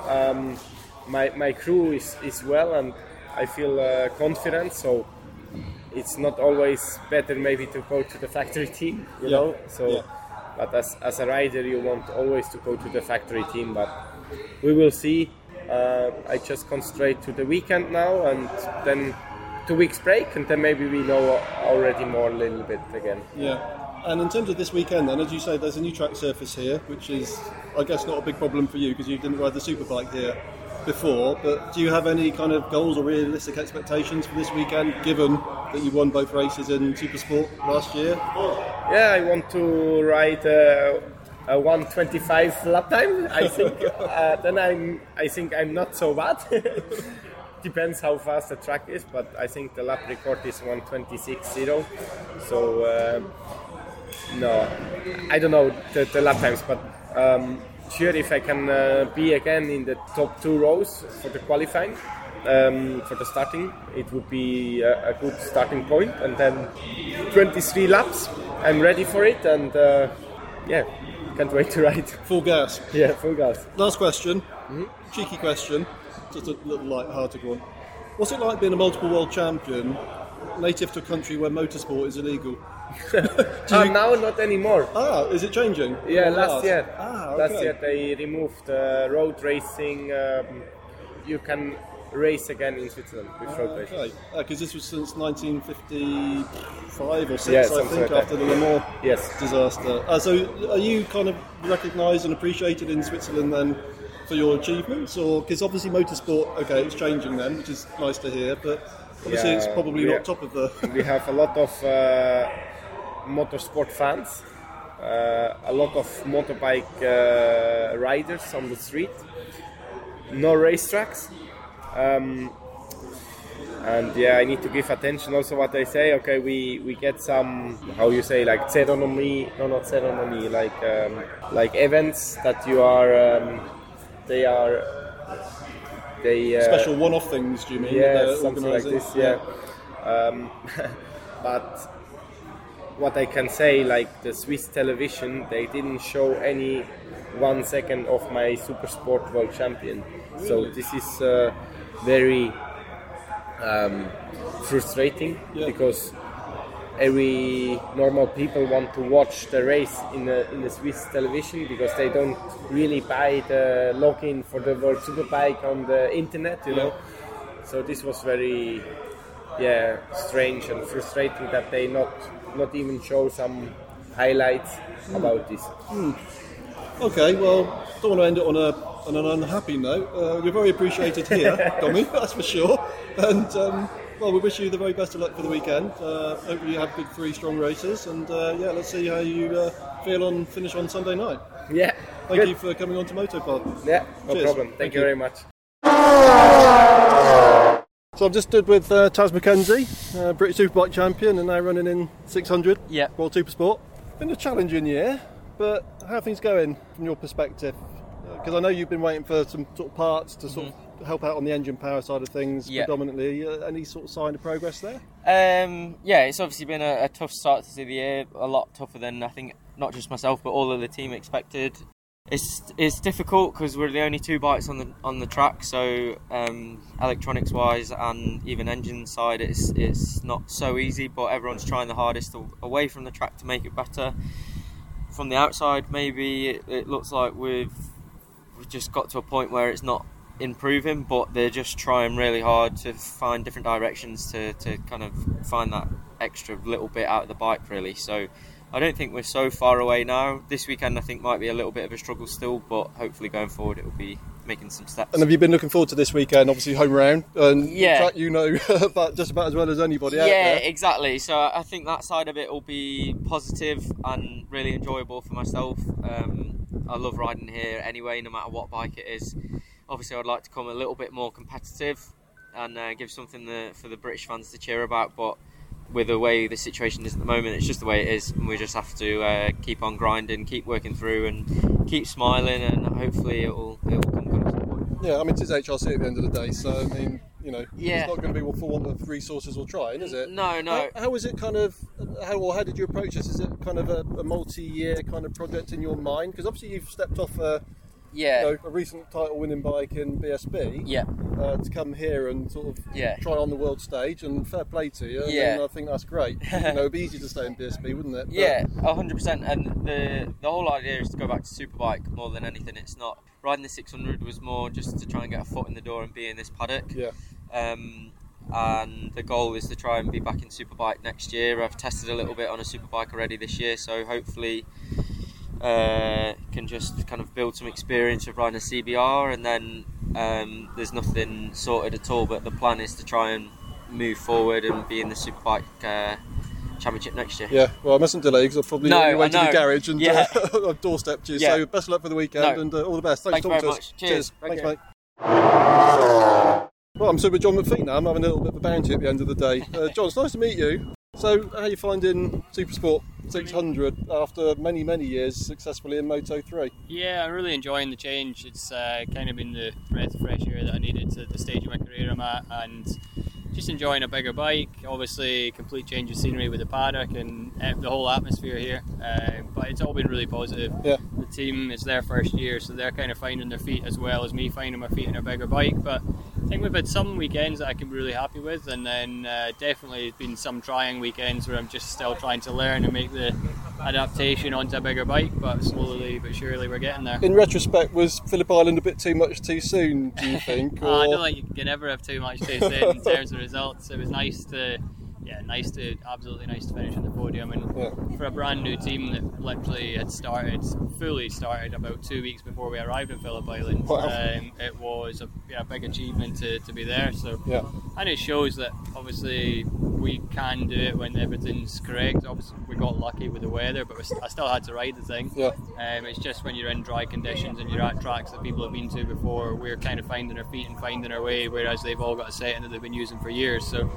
um, my, my crew is, is well and I feel uh, confident so it's not always better maybe to go to the factory team you Yeah. know so Yeah. but as, as a rider you want always to go to the factory team but we will see uh, I just concentrate to the weekend now and then two weeks break and then maybe we know already more a little bit again yeah. And in terms of this weekend, then, as you say, there's a new track surface here, which is, I guess, not a big problem for you because you didn't ride the superbike here before. But do you have any kind of goals or realistic expectations for this weekend, given that you won both races in Supersport last year? Yeah, I want to ride uh, a 125 lap time. I [laughs] think. uh, then I'm. I think I'm not so bad. [laughs] Depends how fast the track is, but I think the lap record is 126.0. So um, no, I don't know the, the lap times, but um, sure if I can uh, be again in the top two rows for the qualifying. Um, for the starting, it would be a, a good starting point, and then 23 laps. I'm ready for it, and uh, yeah, can't wait to ride. [laughs] Full gas. Yeah, full gas. Last question, cheeky question, just a little light-hearted one. What's it like being a multiple world champion, native to a country where motorsport is illegal? [laughs] Uh, now not anymore. Ah, is it changing? Yeah, last year. Ah, Last year they removed uh, road racing. Um, you can race again in Switzerland with road racing. Okay, because this was since 1955 or 6, Yeah, I think, like after the Le Mans Yes. disaster. Uh, so, are you kind of recognised and appreciated in Switzerland then for your achievements, or because obviously motorsport, okay, it's changing then, which is nice to hear, but obviously it's probably not are- top of the. we have a lot of uh, motorsport fans, uh, a lot of motorbike uh, riders on the street, no racetracks. Um, and yeah, I need to give attention also what they say. Okay, we, we get some how you say like ceremony, no not ceremony, like um, like events that you are um, they are they uh, Special one-off things, do you mean? yeah, something like this. Yeah, um, [laughs] but what I can say, like the Swiss television, they didn't show any one second of my Super Sport World Champion. So this is uh, very um, frustrating Yeah. because every normal people want to watch the race in the in the Swiss television because they don't really buy the login for the World Superbike on the internet, you know. So this was very, yeah, strange and frustrating that they not not even show some highlights about this. Okay, well, don't want to end it on a on an unhappy note. Uh, you're very appreciated here, [laughs] Domi, that's for sure. And um, well, we wish you the very best of luck for the weekend. Uh, hopefully, you have good three strong races, and uh, yeah, let's see how you uh, feel on finish on Sunday night. Yeah, Thank good. you for coming on to Motopod. Yeah, no Cheers. problem. Thank, Thank you. very much. So I've just stood with uh, Taz Mackenzie, uh, British Superbike champion, and now running in 600 Yeah. World Supersport. Been a challenging year, but how are things going from your perspective? Because I know you've been waiting for some sort of parts to sort of help out on the engine power side of things Yeah. predominantly. Uh, any sort of sign of progress there? Um, yeah, it's obviously been a, a tough start to the year, a lot tougher than I think not just myself but all of the team expected. It's it's difficult because we're the only two bikes on the on the track, so um, electronics wise and even engine side, it's it's not so easy. But everyone's trying the hardest a- away from the track to make it better. From the outside, maybe it, it looks like we've we've just got to a point where it's not improving, but they're just trying really hard to find different directions to, to kind of find that extra little bit out of the bike, really. So I don't think we're so far away now. This weekend, I think, might be a little bit of a struggle still, but hopefully going forward, it will be making some steps. And have you been looking forward to this weekend? Obviously, home round. And Yeah. track you know [laughs] about just about as well as anybody yeah, exactly. So I think that side of it will be positive and really enjoyable for myself. Um, I love riding here anyway, no matter what bike it is. Obviously, I'd like to come a little bit more competitive and uh, give something the, for the British fans to cheer about. But with the way the situation is at the moment, it's just the way it is, and we just have to uh, keep on grinding, keep working through, and keep smiling, and hopefully it will it will come good at some point. Yeah, I mean, it's HRC at the end of the day, so I mean, you know, Yeah. it's not going to be for want of resources or trying, is it? No, no. How, how is it kind of, how or how did you approach this? Is it kind of a, a multi-year kind of project in your mind? Because obviously you've stepped off a, Yeah. you know, a recent title-winning bike in BSB. Yeah. Uh, to come here and sort of Yeah. try on the world stage, and fair play to you. I mean, Yeah. I think that's great. you know, it'd be easy to stay in BSB, wouldn't it? But- Yeah, hundred percent. And the the whole idea is to go back to superbike more than anything. It's not riding the six hundred was more just to try and get a foot in the door and be in this paddock. Yeah. Um, and the goal is to try and be back in superbike next year. I've tested a little bit on a superbike already this year, so hopefully uh, can just kind of build some experience of riding a CBR. And then um, there's nothing sorted at all, but the plan is to try and move forward and be in the superbike uh, championship next year. Yeah, well, I mustn't delay because I've probably No, way I to the garage and Yeah. uh, [laughs] I've doorstepped you. Yeah. So best of luck for the weekend No. and uh, all the best. Thanks Thank for talking very to us. much. Cheers. Thanks, Okay. mate. Well, I'm super with John McPhee now. I'm having a little bit of a bounty at the end of the day. Uh, John, it's nice to meet you. So, how are you finding Supersport 600 after many, many years successfully in Moto 3? Yeah, I'm really enjoying the change. It's uh, kind of been the breath of fresh air that I needed at the stage of my career I'm at, and just enjoying a bigger bike. Obviously, complete change of scenery with the paddock and uh, the whole atmosphere here. Uh, but it's all been really positive. Yeah. The team it's their first year, so they're kind of finding their feet as well as me finding my feet in a bigger bike. But I think we've had some weekends that I can be really happy with, and then uh, definitely been some trying weekends where I'm just still trying to learn and make the adaptation onto a bigger bike. But slowly but surely we're getting there. In retrospect, was Phillip Island a bit too much too soon, do you [laughs] think? Oh, I don't think you can never have too much too soon in [laughs] terms of results. It was nice to, yeah, nice to, absolutely nice to finish on the podium. And for a brand new team that literally had started, fully started about two weeks before we arrived in Phillip Island, Wow. um, it was a yeah, big achievement to, to be there. So, Yeah. and it shows that obviously we can do it when everything's correct. Obviously, we got lucky with the weather, but we st- I still had to ride the thing. Yeah. Um, it's just when you're in dry conditions and you're at tracks that people have been to before, we're kind of finding our feet and finding our way, whereas they've all got a setting that they've been using for years. So,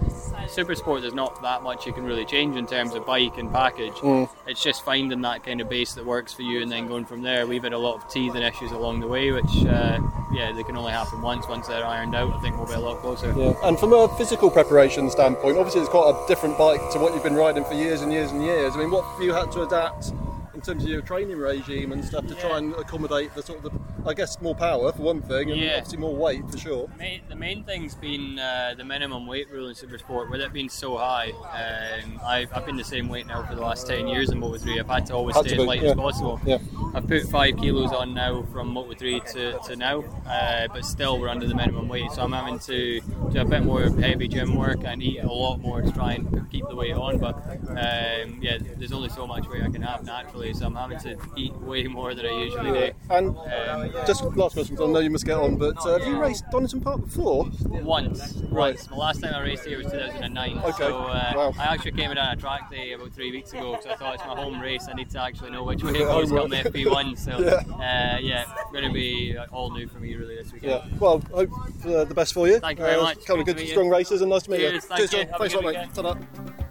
Super Sport, there's not that much you can really change in terms of bike and package. Mm. It's just finding that kind of base that works for you and then going from there. We've had a lot of teething issues along the way, which, uh, yeah, they can only happen once. Once they're ironed out, I think we'll be a lot closer. Yeah, and from a physical preparation standpoint, obviously it's quite a different bike to what you've been riding for years and years and years. I mean, what have you had to adapt in terms of your training regime and stuff to try and accommodate the sort of the, I guess more power for one thing, and Yeah. obviously more weight for sure. Main, the main thing's been uh, the minimum weight rule in Supersport, with it being so high. Um, I've, I've been the same weight now for the last 10 years in Moto 3. I've had to always Had stay to as light yeah. as possible. Yeah. I've put five kilos on now from Moto 3 to, to now, uh, but still we're under the minimum weight. So I'm having to do a bit more heavy gym work and eat a lot more to try and keep the weight on. But um, yeah, there's only so much weight I can have naturally, so I'm having to eat way more than I usually do. And Um, just last question, 'cause I know you must get on, but uh, have you raced Donington Park before? Once, Right. once. The last time I raced here was 2009. Okay. So uh, Wow. I actually came down a track day about three weeks ago because I thought it's my home race. I need to actually know which way it goes come FP1. So [laughs] Yeah. uh, yeah, going to be all new for me really this weekend. Yeah. Well, hope uh, the best for you. Thank you very Uh, much. Kind of Good to you. strong races, and nice to meet Cheers, you. thank Cheers, you. Thanks a lot, mate.